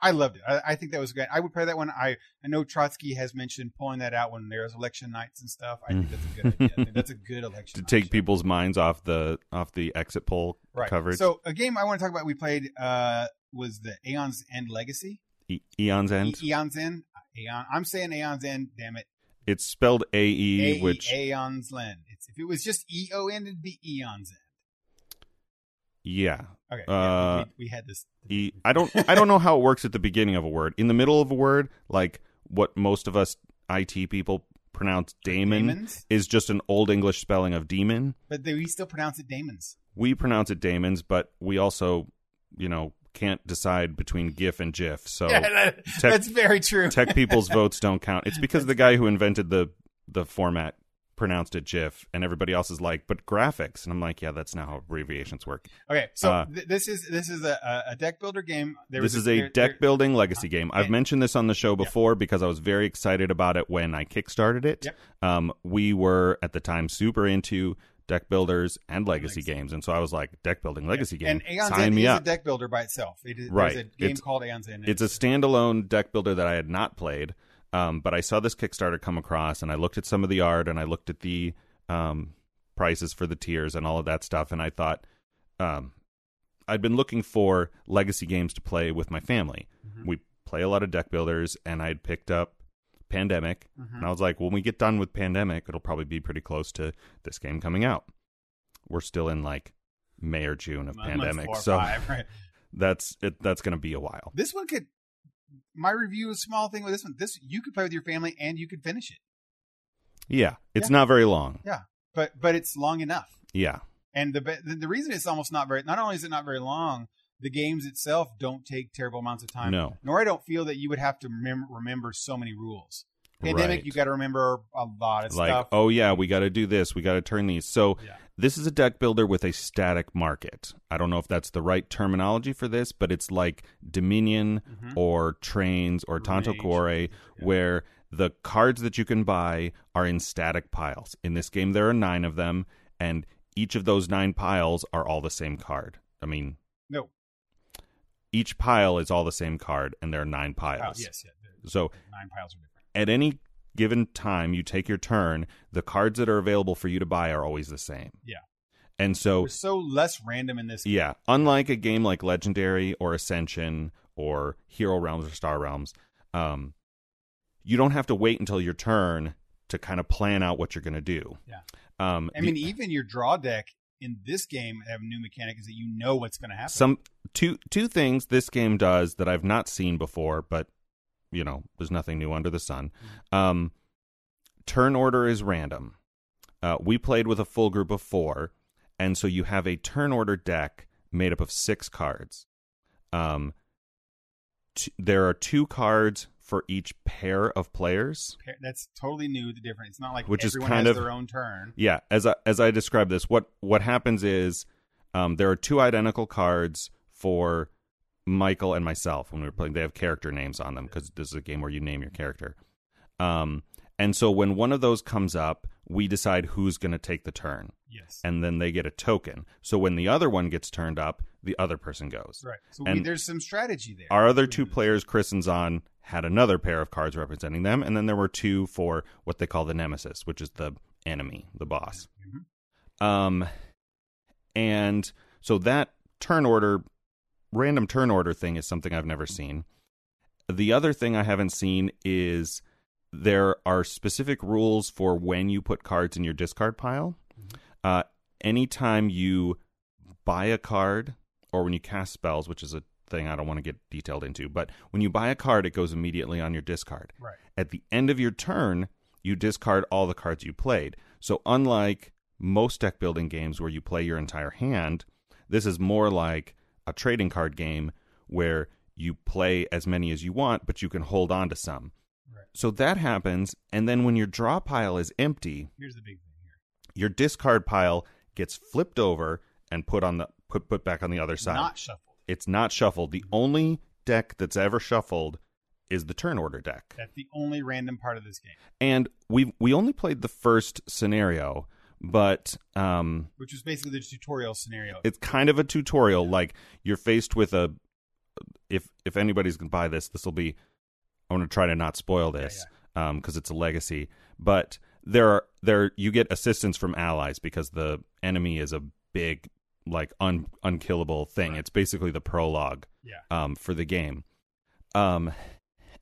I loved it. I, I think that was great. I would play that one. I I know Trotsky has mentioned pulling that out when there's election nights and stuff. I think that's a good idea. I think that's a good election To take show. people's minds off the off the exit poll right. coverage. So a game I want to talk about we played uh, was the Aeon's End Legacy. E- Eon's End. E- Aeon's End. Aeon. I'm saying Aeon's End. Damn it. It's spelled A E, which Aeon's End. If it was just E O N, it'd be Eon's End. yeah. Okay. Uh, we, we had this. E, I don't I don't know how it works at the beginning of a word. In the middle of a word, like what most of us IT people pronounce daemon Daemons, is just an old English spelling of demon. but they, we still pronounce it Daemons. We pronounce it daemons, but we also, you know, can't decide between GIF and GIF. So yeah, that- tech- that's very true. tech people's votes don't count. It's because the guy who invented the the format pronounced it GIF, and everybody else is like, but graphics, and I'm like, yeah, that's not how abbreviations work. Okay, so Uh, th- this is this is a, a deck builder game. There this is a there- deck there- building legacy game. I've mentioned this on the show before because I was very excited about it when I kickstarted it. Yep. Um, we were at the time super into deck builders and legacy Legacy. games, and so I was like, deck building legacy game, And Aeon's sign End me is up. a deck builder by itself. It is, Right. There's a game It's- called Aeon's End. It's a standalone deck builder that I had not played, um, but I saw this Kickstarter come across, and I looked at some of the art, and I looked at the um, prices for the tiers and all of that stuff, and I thought um, I'd been looking for legacy games to play with my family. Mhm. We play a lot of deck builders, and I'd picked up Pandemic. Mhm. And I was like, when we get done with Pandemic, it'll probably be pretty close to this game coming out. We're still in like May or June of Pandemic, four so five, right. that's it. That's going to be a while. This one could. My review is a small thing with this one. This you could play with your family and you could finish it. Yeah, it's Yeah. not very long. Yeah, but but it's long enough. Yeah, And the the reason it's almost not very. Not only is it not very long, the games itself don't take terrible amounts of time. No. Nor I don't feel that you would have to remember, remember so many rules. Pandemic, Right. you got to remember a lot of like stuff. oh yeah, we got to do this. We got to turn these. So Yeah. this is a deck builder with a static market. I don't know if that's the right terminology for this, but it's like Dominion Mhm. or Trains or Tanto Cuore, Yeah. where the cards that you can buy are in static piles. In this game, there are nine of them, and each of those nine piles are all the same card. I mean, No. each pile is all the same card, and there are nine piles. yes, yeah. So nine piles are different. At any given time you take your turn, the cards that are available for you to buy are always the same. Yeah. And so so less random in this. yeah, unlike a game like Legendary or Ascension or Hero Realms or Star Realms, um, you don't have to wait until your turn to kind of plan out what you're going to do. Yeah. Um, I mean, even your draw deck in this game have a new mechanic is that you know what's going to happen. some two two things this game does that I've not seen before, but you know, there's nothing new under the sun. Um, turn order is random. Uh, we played with a full group of four, and so you have a turn order deck made up of six cards. Um, t- there are two cards for each pair of players. That's totally new. The difference. It's not like Which is kind has of- their own turn. Yeah, as I, as I describe this, what what happens is um, there are two identical cards for Michael and myself when we were playing. They have character names on them because this is a game where you name your character. Um, and so when one of those comes up, we decide who's going to take the turn, Yes. and then they get a token. So when the other one gets turned up, the other person goes. right. So we, there's some strategy there. Our other two players, Chris and Zahn, had another pair of cards representing them, and then there were two for what they call the nemesis, which is the enemy, the boss. Mhm. Um, and so that turn order, random turn order thing is something I've never seen. The other thing I haven't seen is there are specific rules for when you put cards in your discard pile. Uh, anytime you buy a card or when you cast spells, which is a thing I don't want to get detailed into, but when you buy a card, it goes immediately on your discard. Right. At the end of your turn, you discard all the cards you played. So, unlike most deck building games where you play your entire hand, this is more like a trading card game where you play as many as you want, but you can hold on to some. Right. So that happens, and then when your draw pile is empty, Here's the big thing here. your discard pile gets flipped over and put on the put put back on the other side. Not shuffled. it's not shuffled. The mm-hmm. only deck that's ever shuffled is the turn order deck. That's the only random part of this game, And we we only played the first scenario, but um which was basically the tutorial scenario. it's kind of a tutorial like you're faced with a if if anybody's going to buy this, this will be I want to try to not spoil this um cuz it's a legacy, but there are there you get assistance from allies because the enemy is a big like un, unkillable thing. Right. It's basically the prologue yeah. um, for the game. Um,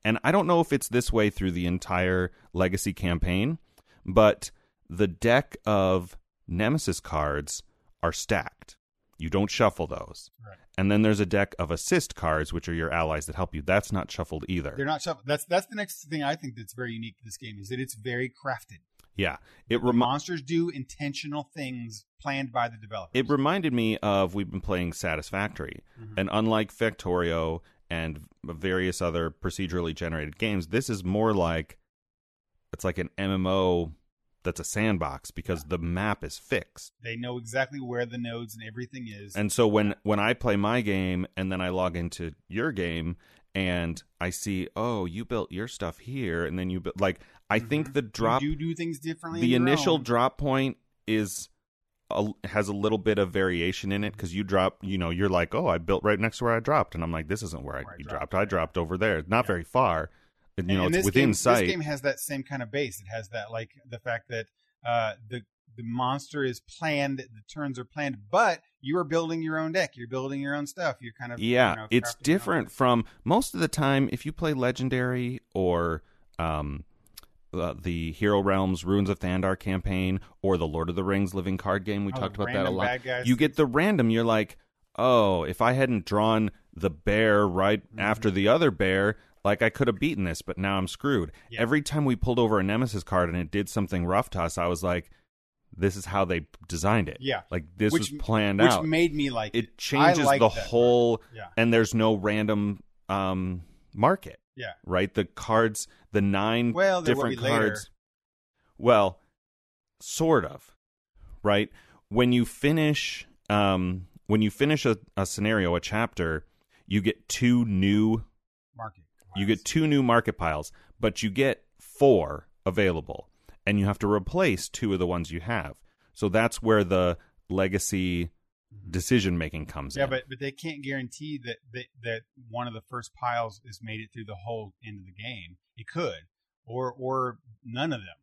and I don't know if it's this way through the entire Legacy campaign, but the deck of Nemesis cards are stacked. You don't shuffle those. Right. And then there's a deck of assist cards, which are your allies that help you. That's not shuffled either. They're not shuffled. That's that's the next thing I think that's very unique to this game is that it's very crafted. yeah, it remi- monsters do intentional things planned by the developers. it reminded me of we've been playing Satisfactory, Mhm. and unlike Factorio and various other procedurally generated games, this is more like it's like an MMO that's a sandbox because the map is fixed. they know exactly where the nodes and everything is. And so when when I play my game and then I log into your game and I see, oh, you built your stuff here, and then you built like I think Mhm. the drop you do things differently. the in initial own. drop point is a, has a little bit of variation in it because you drop you know you're like oh i built right next to where i dropped and i'm like this isn't where i, Where I you dropped, dropped i dropped over there not Yeah. very far and, you know and it's this within game, sight This game has that same kind of base. It has that like the fact that uh, the the monster is planned, the turns are planned, but you are building your own deck. You're building your own stuff. You're kind of yeah you know, it's crafting your own different from most of the time if you play legendary or um uh, the Hero Realms Ruins of Thandar campaign or the Lord of the Rings living card game. We Oh, talked about that a lot. You get the random. You're like, oh, if I hadn't drawn the bear right Mm-hmm. after the other bear, like I could have beaten this, but now I'm screwed. Yeah. Every time we pulled over a Nemesis card and it did something rough to us, I was like, this is how they designed it. Yeah. Like this Which- was planned which out. Which made me like it. it changes like the whole Yeah. and there's no random um market Yeah. right the cards the nine Well, different be later. cards well sort of right when you finish um when you finish a, a scenario a chapter you get two new. You get two new market piles but you get four available and you have to replace two of the ones you have so that's where the legacy decision making comes Mm-hmm. Yeah, but but they can't guarantee that, that that one of the first piles is made it through the whole end of the game. It could, or or none of them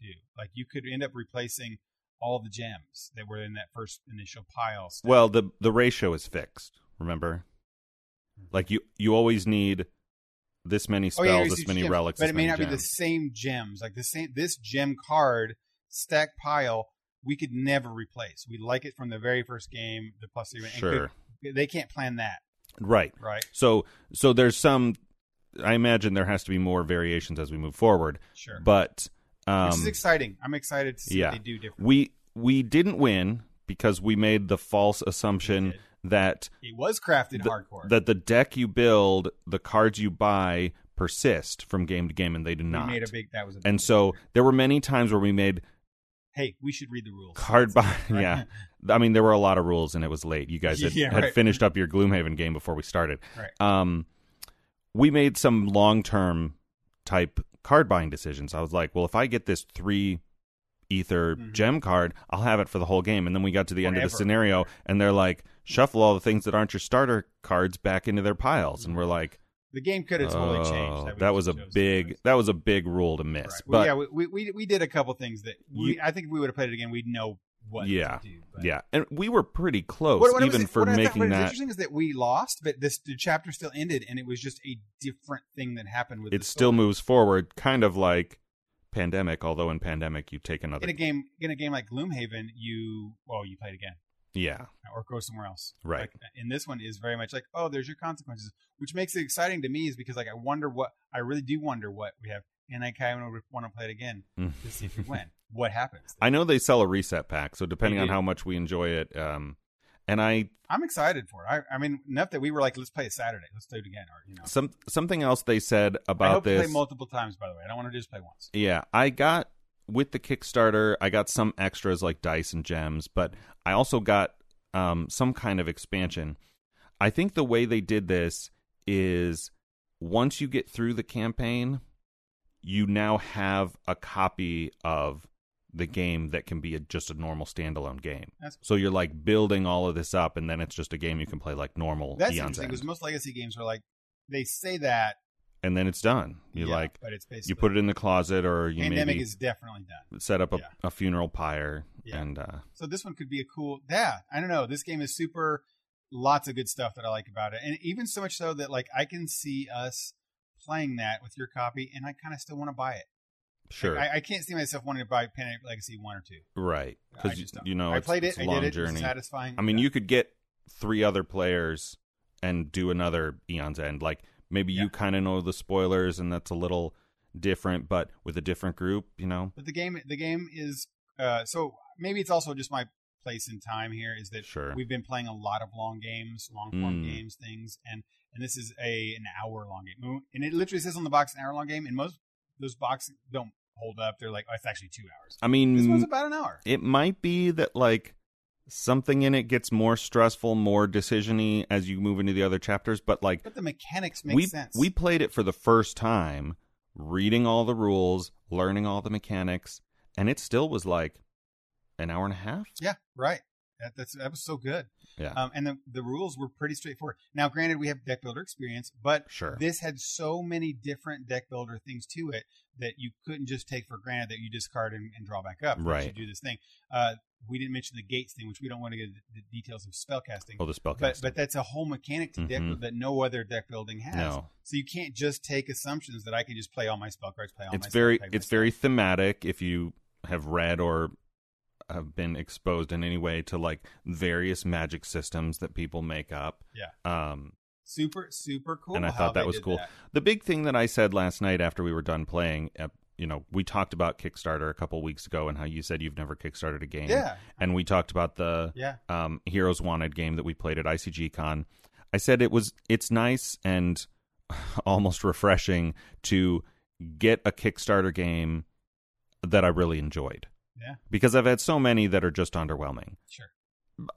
do. Like you could end up replacing all the gems that were in that first initial pile. stack. Well, the the ratio is fixed. Remember, like you you always need this many Oh, spells, yeah, this many relics, but it may not be the same gems. Like the same this gem card stack pile, we could never replace. We like it from the very first game. The plus three, and Sure, could- they can't plan that, right. right? So so there's some. I imagine there has to be more variations as we move forward, Sure. but um, this is exciting. I'm excited to see yeah. what they do different. we we didn't win because we made the false assumption. That It was crafted the- hardcore. that the deck you build, the cards you buy persist from game to game, and they do not. we made a big. That was a and so there were many times where we made hey, we should read the rules. card buy. Right? Yeah, I mean there were a lot of rules, and it was late. You guys had, Yeah, had finished up your Gloomhaven game before we started. Right. Um, we made some long term type card buying decisions. I was like, well, if I get this three ether Mhm. gem card, I'll have it for the whole game. And then we got to the end of the scenario, and they're like, shuffle all the things that aren't your starter cards back into their piles, and we're like, The game could have totally oh, changed. we that was a big that was a big rule to miss. Right. But Well, yeah, we, we we did a couple things that we, You- I think if we would have played it again, we'd know what Yeah. to do. yeah, and we were pretty close, What, what even was, for thought making that. interesting is that we lost, but this the chapter still ended, and it was just a different thing that happened with It still moves forward, kind of like Pandemic. Although in Pandemic, you take another. in a game in a game like Gloomhaven. You well, you play it again yeah, or go somewhere else. Right. Like, in this one is very much like, oh, there's your consequences, which makes it exciting to me is because like I wonder what I really do wonder what we have, and I kind of want to play it again Mm. to see if we win. What happens? I know they sell a reset pack, so depending on how much we enjoy it, um, and I I'm excited for it. I, I mean, enough that we were like, let's play it Saturday. Let's do it again, or you know. some something else they said I about hope to this. play multiple times. By the way, I don't want to just play once. Yeah, I got with the Kickstarter, I got some extras like dice and gems, but I also got um, some kind of expansion. I think the way they did this is once you get through the campaign, you now have a copy of the game that can be a, just a normal standalone game. That's So you're like building all of this up, and then it's just a game you can play like normal that's Eon's interesting because most legacy games are like they say that, and then it's done. You yeah, like but it's basically you put it in the closet, or you pandemic maybe is definitely done. set up a, Yeah. a funeral pyre Yeah. and uh So this one could be a cool. Yeah, I don't know. This game is super. Lots of good stuff that I like about it, and even so much so that like I can see us playing that with your copy, and I kind of still want to buy it. Sure I, I can't see myself wanting to buy Pandemic Legacy one or two. right because don't. you know I it's, played it's it. a I long did it. Journey was satisfying. i mean Yeah. you could get three other players and do another eon's end like maybe Yeah. you kind of know the spoilers and that's a little different but with a different group you know But the game, the game is uh, so maybe it's also just my place in time here is that Sure. we've been playing a lot of long games, long form Mm. games, things, and and this is a an hour long game, and it literally says on the box an hour long game, and most those boxes don't hold up. They're like, oh, it's actually two hours. i mean, This one's about an hour. it might be that like something in it gets more stressful more decisiony as you move into the other chapters but like But the mechanics make we sense. we played it for the first time, reading all the rules, learning all the mechanics, and it still was like an hour and a half. yeah, right. That, that's that was so good. Yeah, Um, and the the rules were pretty straightforward. Now, granted, we have deck builder experience, but sure. this had so many different deck builder things to it that you couldn't just take for granted that you discard and, and draw back up. Right. You do this thing. Uh, we didn't mention the gates thing, which we don't want to get the details of spellcasting. Oh, the spell but but that's a whole mechanic to deck Mhm. that no other deck building has. no, So you can't just take assumptions that I can just play all my spell cards, play all my it's very cards, it's very thematic. If you have read or have been exposed in any way to like various magic systems that people make up, Yeah. Um, super super cool. And I thought that was cool. that. the big thing that I said last night after we were done playing, uh, you know, we talked about Kickstarter a couple weeks ago and how you said you've never kickstarted a game. Yeah, And we talked about the yeah, um, Heroes Wanted game that we played at ICG Con. I said it was it's nice and almost refreshing to get a Kickstarter game that I really enjoyed. Yeah. Because I've had so many that are just underwhelming. sure.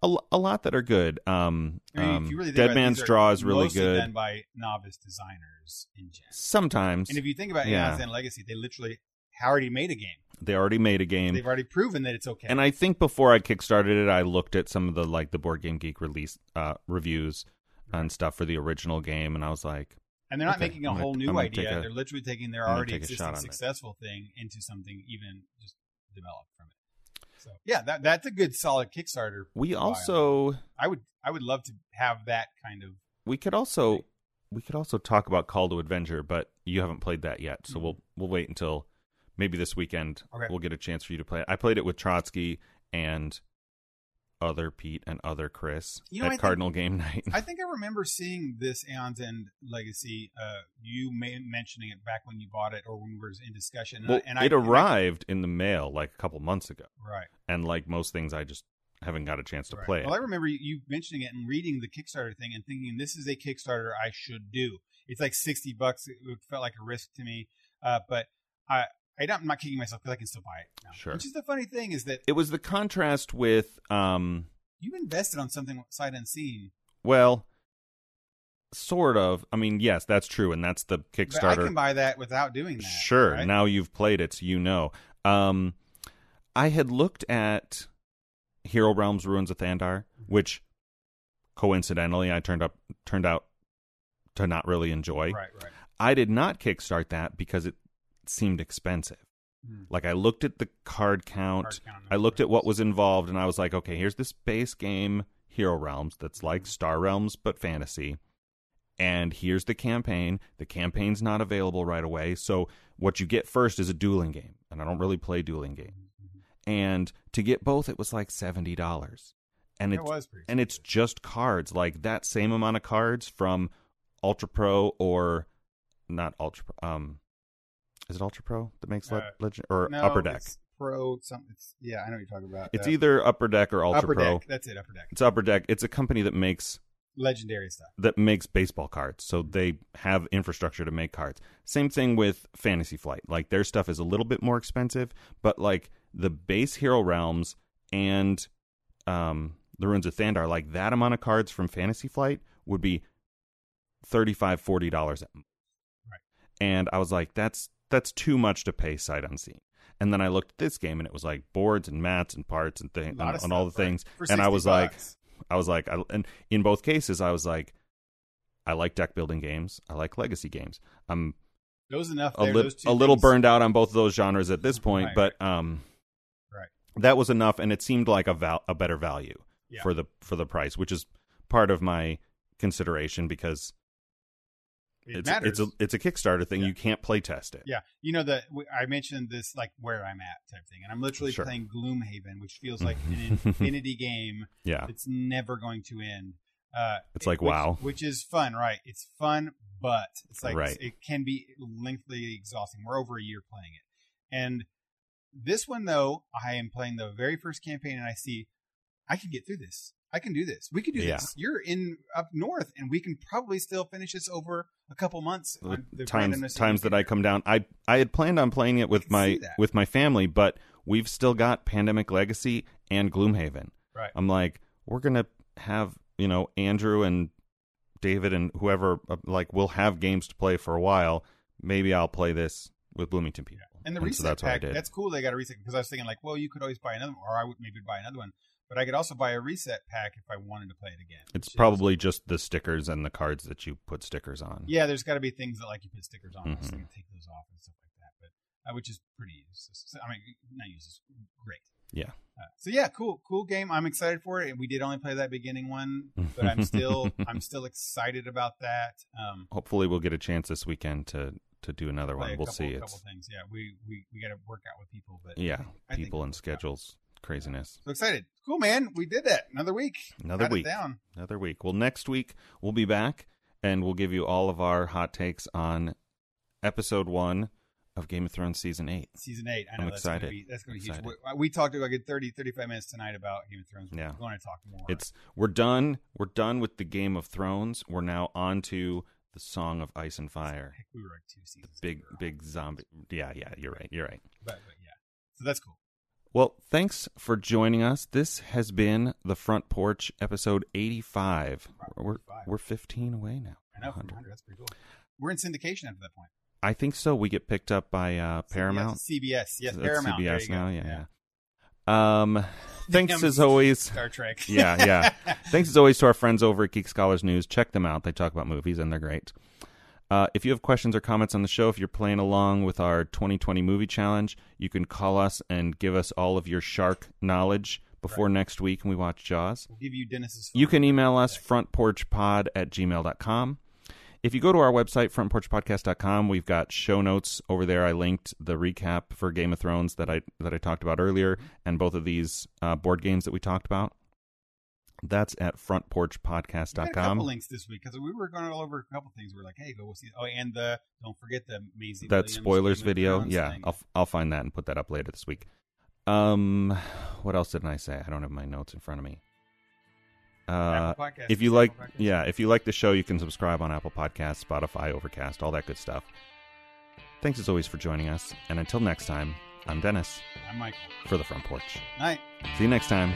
A, a lot that are good. Um, I mean, um, really Dead Man's Draw is really good. done by novice designers in gen. Sometimes And if you think about Yeah. Aeon's Legacy, they literally already made a game. they already made a game. They've already proven that it's okay. And I think before I kickstarted it, I looked at some of the like the BoardGameGeek release uh, reviews and stuff for the original game, and I was like, And they're not Okay, making a gonna- whole new idea. a- they're literally taking their already existing on it. successful thing into something even just developed from it. So yeah, that that's a good solid Kickstarter. we buy. also I would I would love to have that kind of we could also we could also talk about Call to Adventure, but you haven't played that yet, so Mhm. we'll we'll wait until maybe this weekend. Okay. We'll get a chance for you to play it. I played it with Trotsky and other Pete and other Chris You know, I at think- Cardinal Game Night. I think I remember seeing this Aeon's End Legacy. Uh, you may, mentioning it back when you bought it or when we were in discussion. And well, I, and I, it I- arrived in the mail like a couple months ago, right. and like most things, I just haven't got a chance to right. play it. Well, I remember you- you mentioning it and reading the Kickstarter thing and thinking this is a Kickstarter I should do. It's like sixty bucks. It felt like a risk to me, uh, but I. I don't, I'm not kicking myself because I can still buy it now. Sure. Which is the funny thing is that it was the contrast with um you've invested on something sight unseen. well sort of i mean yes that's true and that's the But I kickstarter can buy that without doing that. sure right? now you've played it so you know um i had looked at hero realms ruins of thandar which coincidentally i turned up turned out to not really enjoy Right, right. i did not kickstart that because it seemed expensive Hmm. like i looked at the card count Hard count I looked at what was involved and I was like, okay, here's this base game, Hero Realms, that's like Star Realms but fantasy. And here's the campaign. The campaign's not available right away. So what you get first is a dueling game. And I don't really play dueling games. And to get both, it was like $70. And It it's, was and it's just cards, like that same amount of cards from Ultra Pro or not Ultra Pro. Um, is it Ultra Pro that makes Uh, Legend or no, Upper Deck? Pro. Some. It's yeah. I know what you're talking about. It's Uh, either Upper Deck or Ultra Upper Pro. Deck. That's it. Upper Deck. It's Upper Deck. It's a company that makes Legendary stuff. that makes baseball cards. So they have infrastructure to make cards. Same thing with Fantasy Flight. Like their stuff is a little bit more expensive, but like the base Hero Realms and um the Ruins of Thandar, like that amount of cards from Fantasy Flight would be 35 40 dollars Right. and i was like that's that's too much to pay sight unseen and then i looked at this game and it was like boards and mats and parts and things A and, and all the right? things For and i 60 was like i was like I, and in both cases i was like i like deck building games i like legacy games i'm those enough. a, there, lit- those two a little burned out on both of those genres at this point Right, but um Right. that was enough and it seemed like a val- a better value Yeah. for the for the price which is part of my consideration because It it's matters. it's a it's a Kickstarter thing. Yeah. You can't play test it. Yeah, you know that I mentioned this like where I'm at type thing, and I'm literally Sure. playing Gloomhaven, which feels like an infinity game Yeah. it's never going to end. Uh, It's like, which- wow. which is fun, right? It's fun, but it's like Right. it can be lengthily exhausting. We're over a year playing it, and this one though, I am playing the very first campaign, and I see I can get through this. I can do this. We can do Yeah. this. You're in up north, and we can probably still finish this over a couple months. times times that I come down, I I had planned on playing it with my with my family, but we've still got Pandemic Legacy and Gloomhaven. Right. I'm like, we're gonna have you know Andrew and David and whoever uh, like we'll have games to play for a while. Maybe I'll play this with Bloomington people. And the so reset that's what I pack, that's cool. They got a reset because I was thinking like, well, you could always buy another one, or I would maybe buy another one, but I could also buy a reset pack if I wanted to play it again. It's which is- probably just the stickers and the cards that you put stickers on. yeah. There's got to be things that like you put stickers on, so Mhm. you take those off and stuff like that. But uh, which is pretty useless. I mean, not useless, great. Yeah. Uh, so yeah, cool, cool game. I'm excited for it. And we did only play that beginning one, but I'm still, I'm still excited about that. Um, Hopefully, we'll get a chance this weekend to to do another one. a We'll see. couple It's things. Yeah, we we we got to work out with people, but yeah, people and schedules, craziness. So excited. Cool, man. We did that. Another week. Another Got week. down. Another week. Well, next week we'll be back and we'll give you all of our hot takes on episode one of Game of Thrones season eight. Season eight. I know I'm that's excited. Gonna be, that's going to be huge. We, we talked about like 30, 35 minutes tonight about Game of Thrones. Yeah. We're going to talk more. It's we're done. We're done with the Game of Thrones. We're now on to the Song of Ice and Fire. Heck, we were like two seasons. Big, big zombie. Yeah, yeah. You're right. You're right. But, but yeah. So that's cool. Well, thanks for joining us. This has been the Front Porch, episode 85. We're we're 15 away now. I know. 100. 100. That's pretty cool. We're in syndication after that point. I think so. We get picked up by uh, Paramount. CBS. Yes, Paramount. CBS now. Yeah, yeah. Um, thanks as always. Star Trek. Yeah, yeah. Thanks as always to our friends over at Geek Scholars News. Check them out. They talk about movies and they're great. Uh, if you have questions or comments on the show, if you're playing along with our 2020 movie challenge, you can call us and give us all of your shark knowledge before next week when we watch Jaws. We'll give you Dennis's. You can email us frontporchpod at gmail.com. If you go to our website, frontporchpodcast.com, we've got show notes over there. I linked the recap for Game of Thrones that I that I talked about earlier, and both of these uh, board games that we talked about. That's at got a couple links this week because we were going all over a couple things. We are like, hey, go see. Oh, and the don't forget the Maisie. That Williams spoilers video. Yeah, thing. I'll I'll find that and put that up later this week. Um, what else didn't I say? I don't have my notes in front of me. Uh, Podcasts, if you like, yeah, if you like the show, you can subscribe on Apple Podcasts, Spotify, Overcast, all that good stuff. Thanks as always for joining us, and until next time, I'm Dennis I'm Michael. for the front porch. Night. See you next time.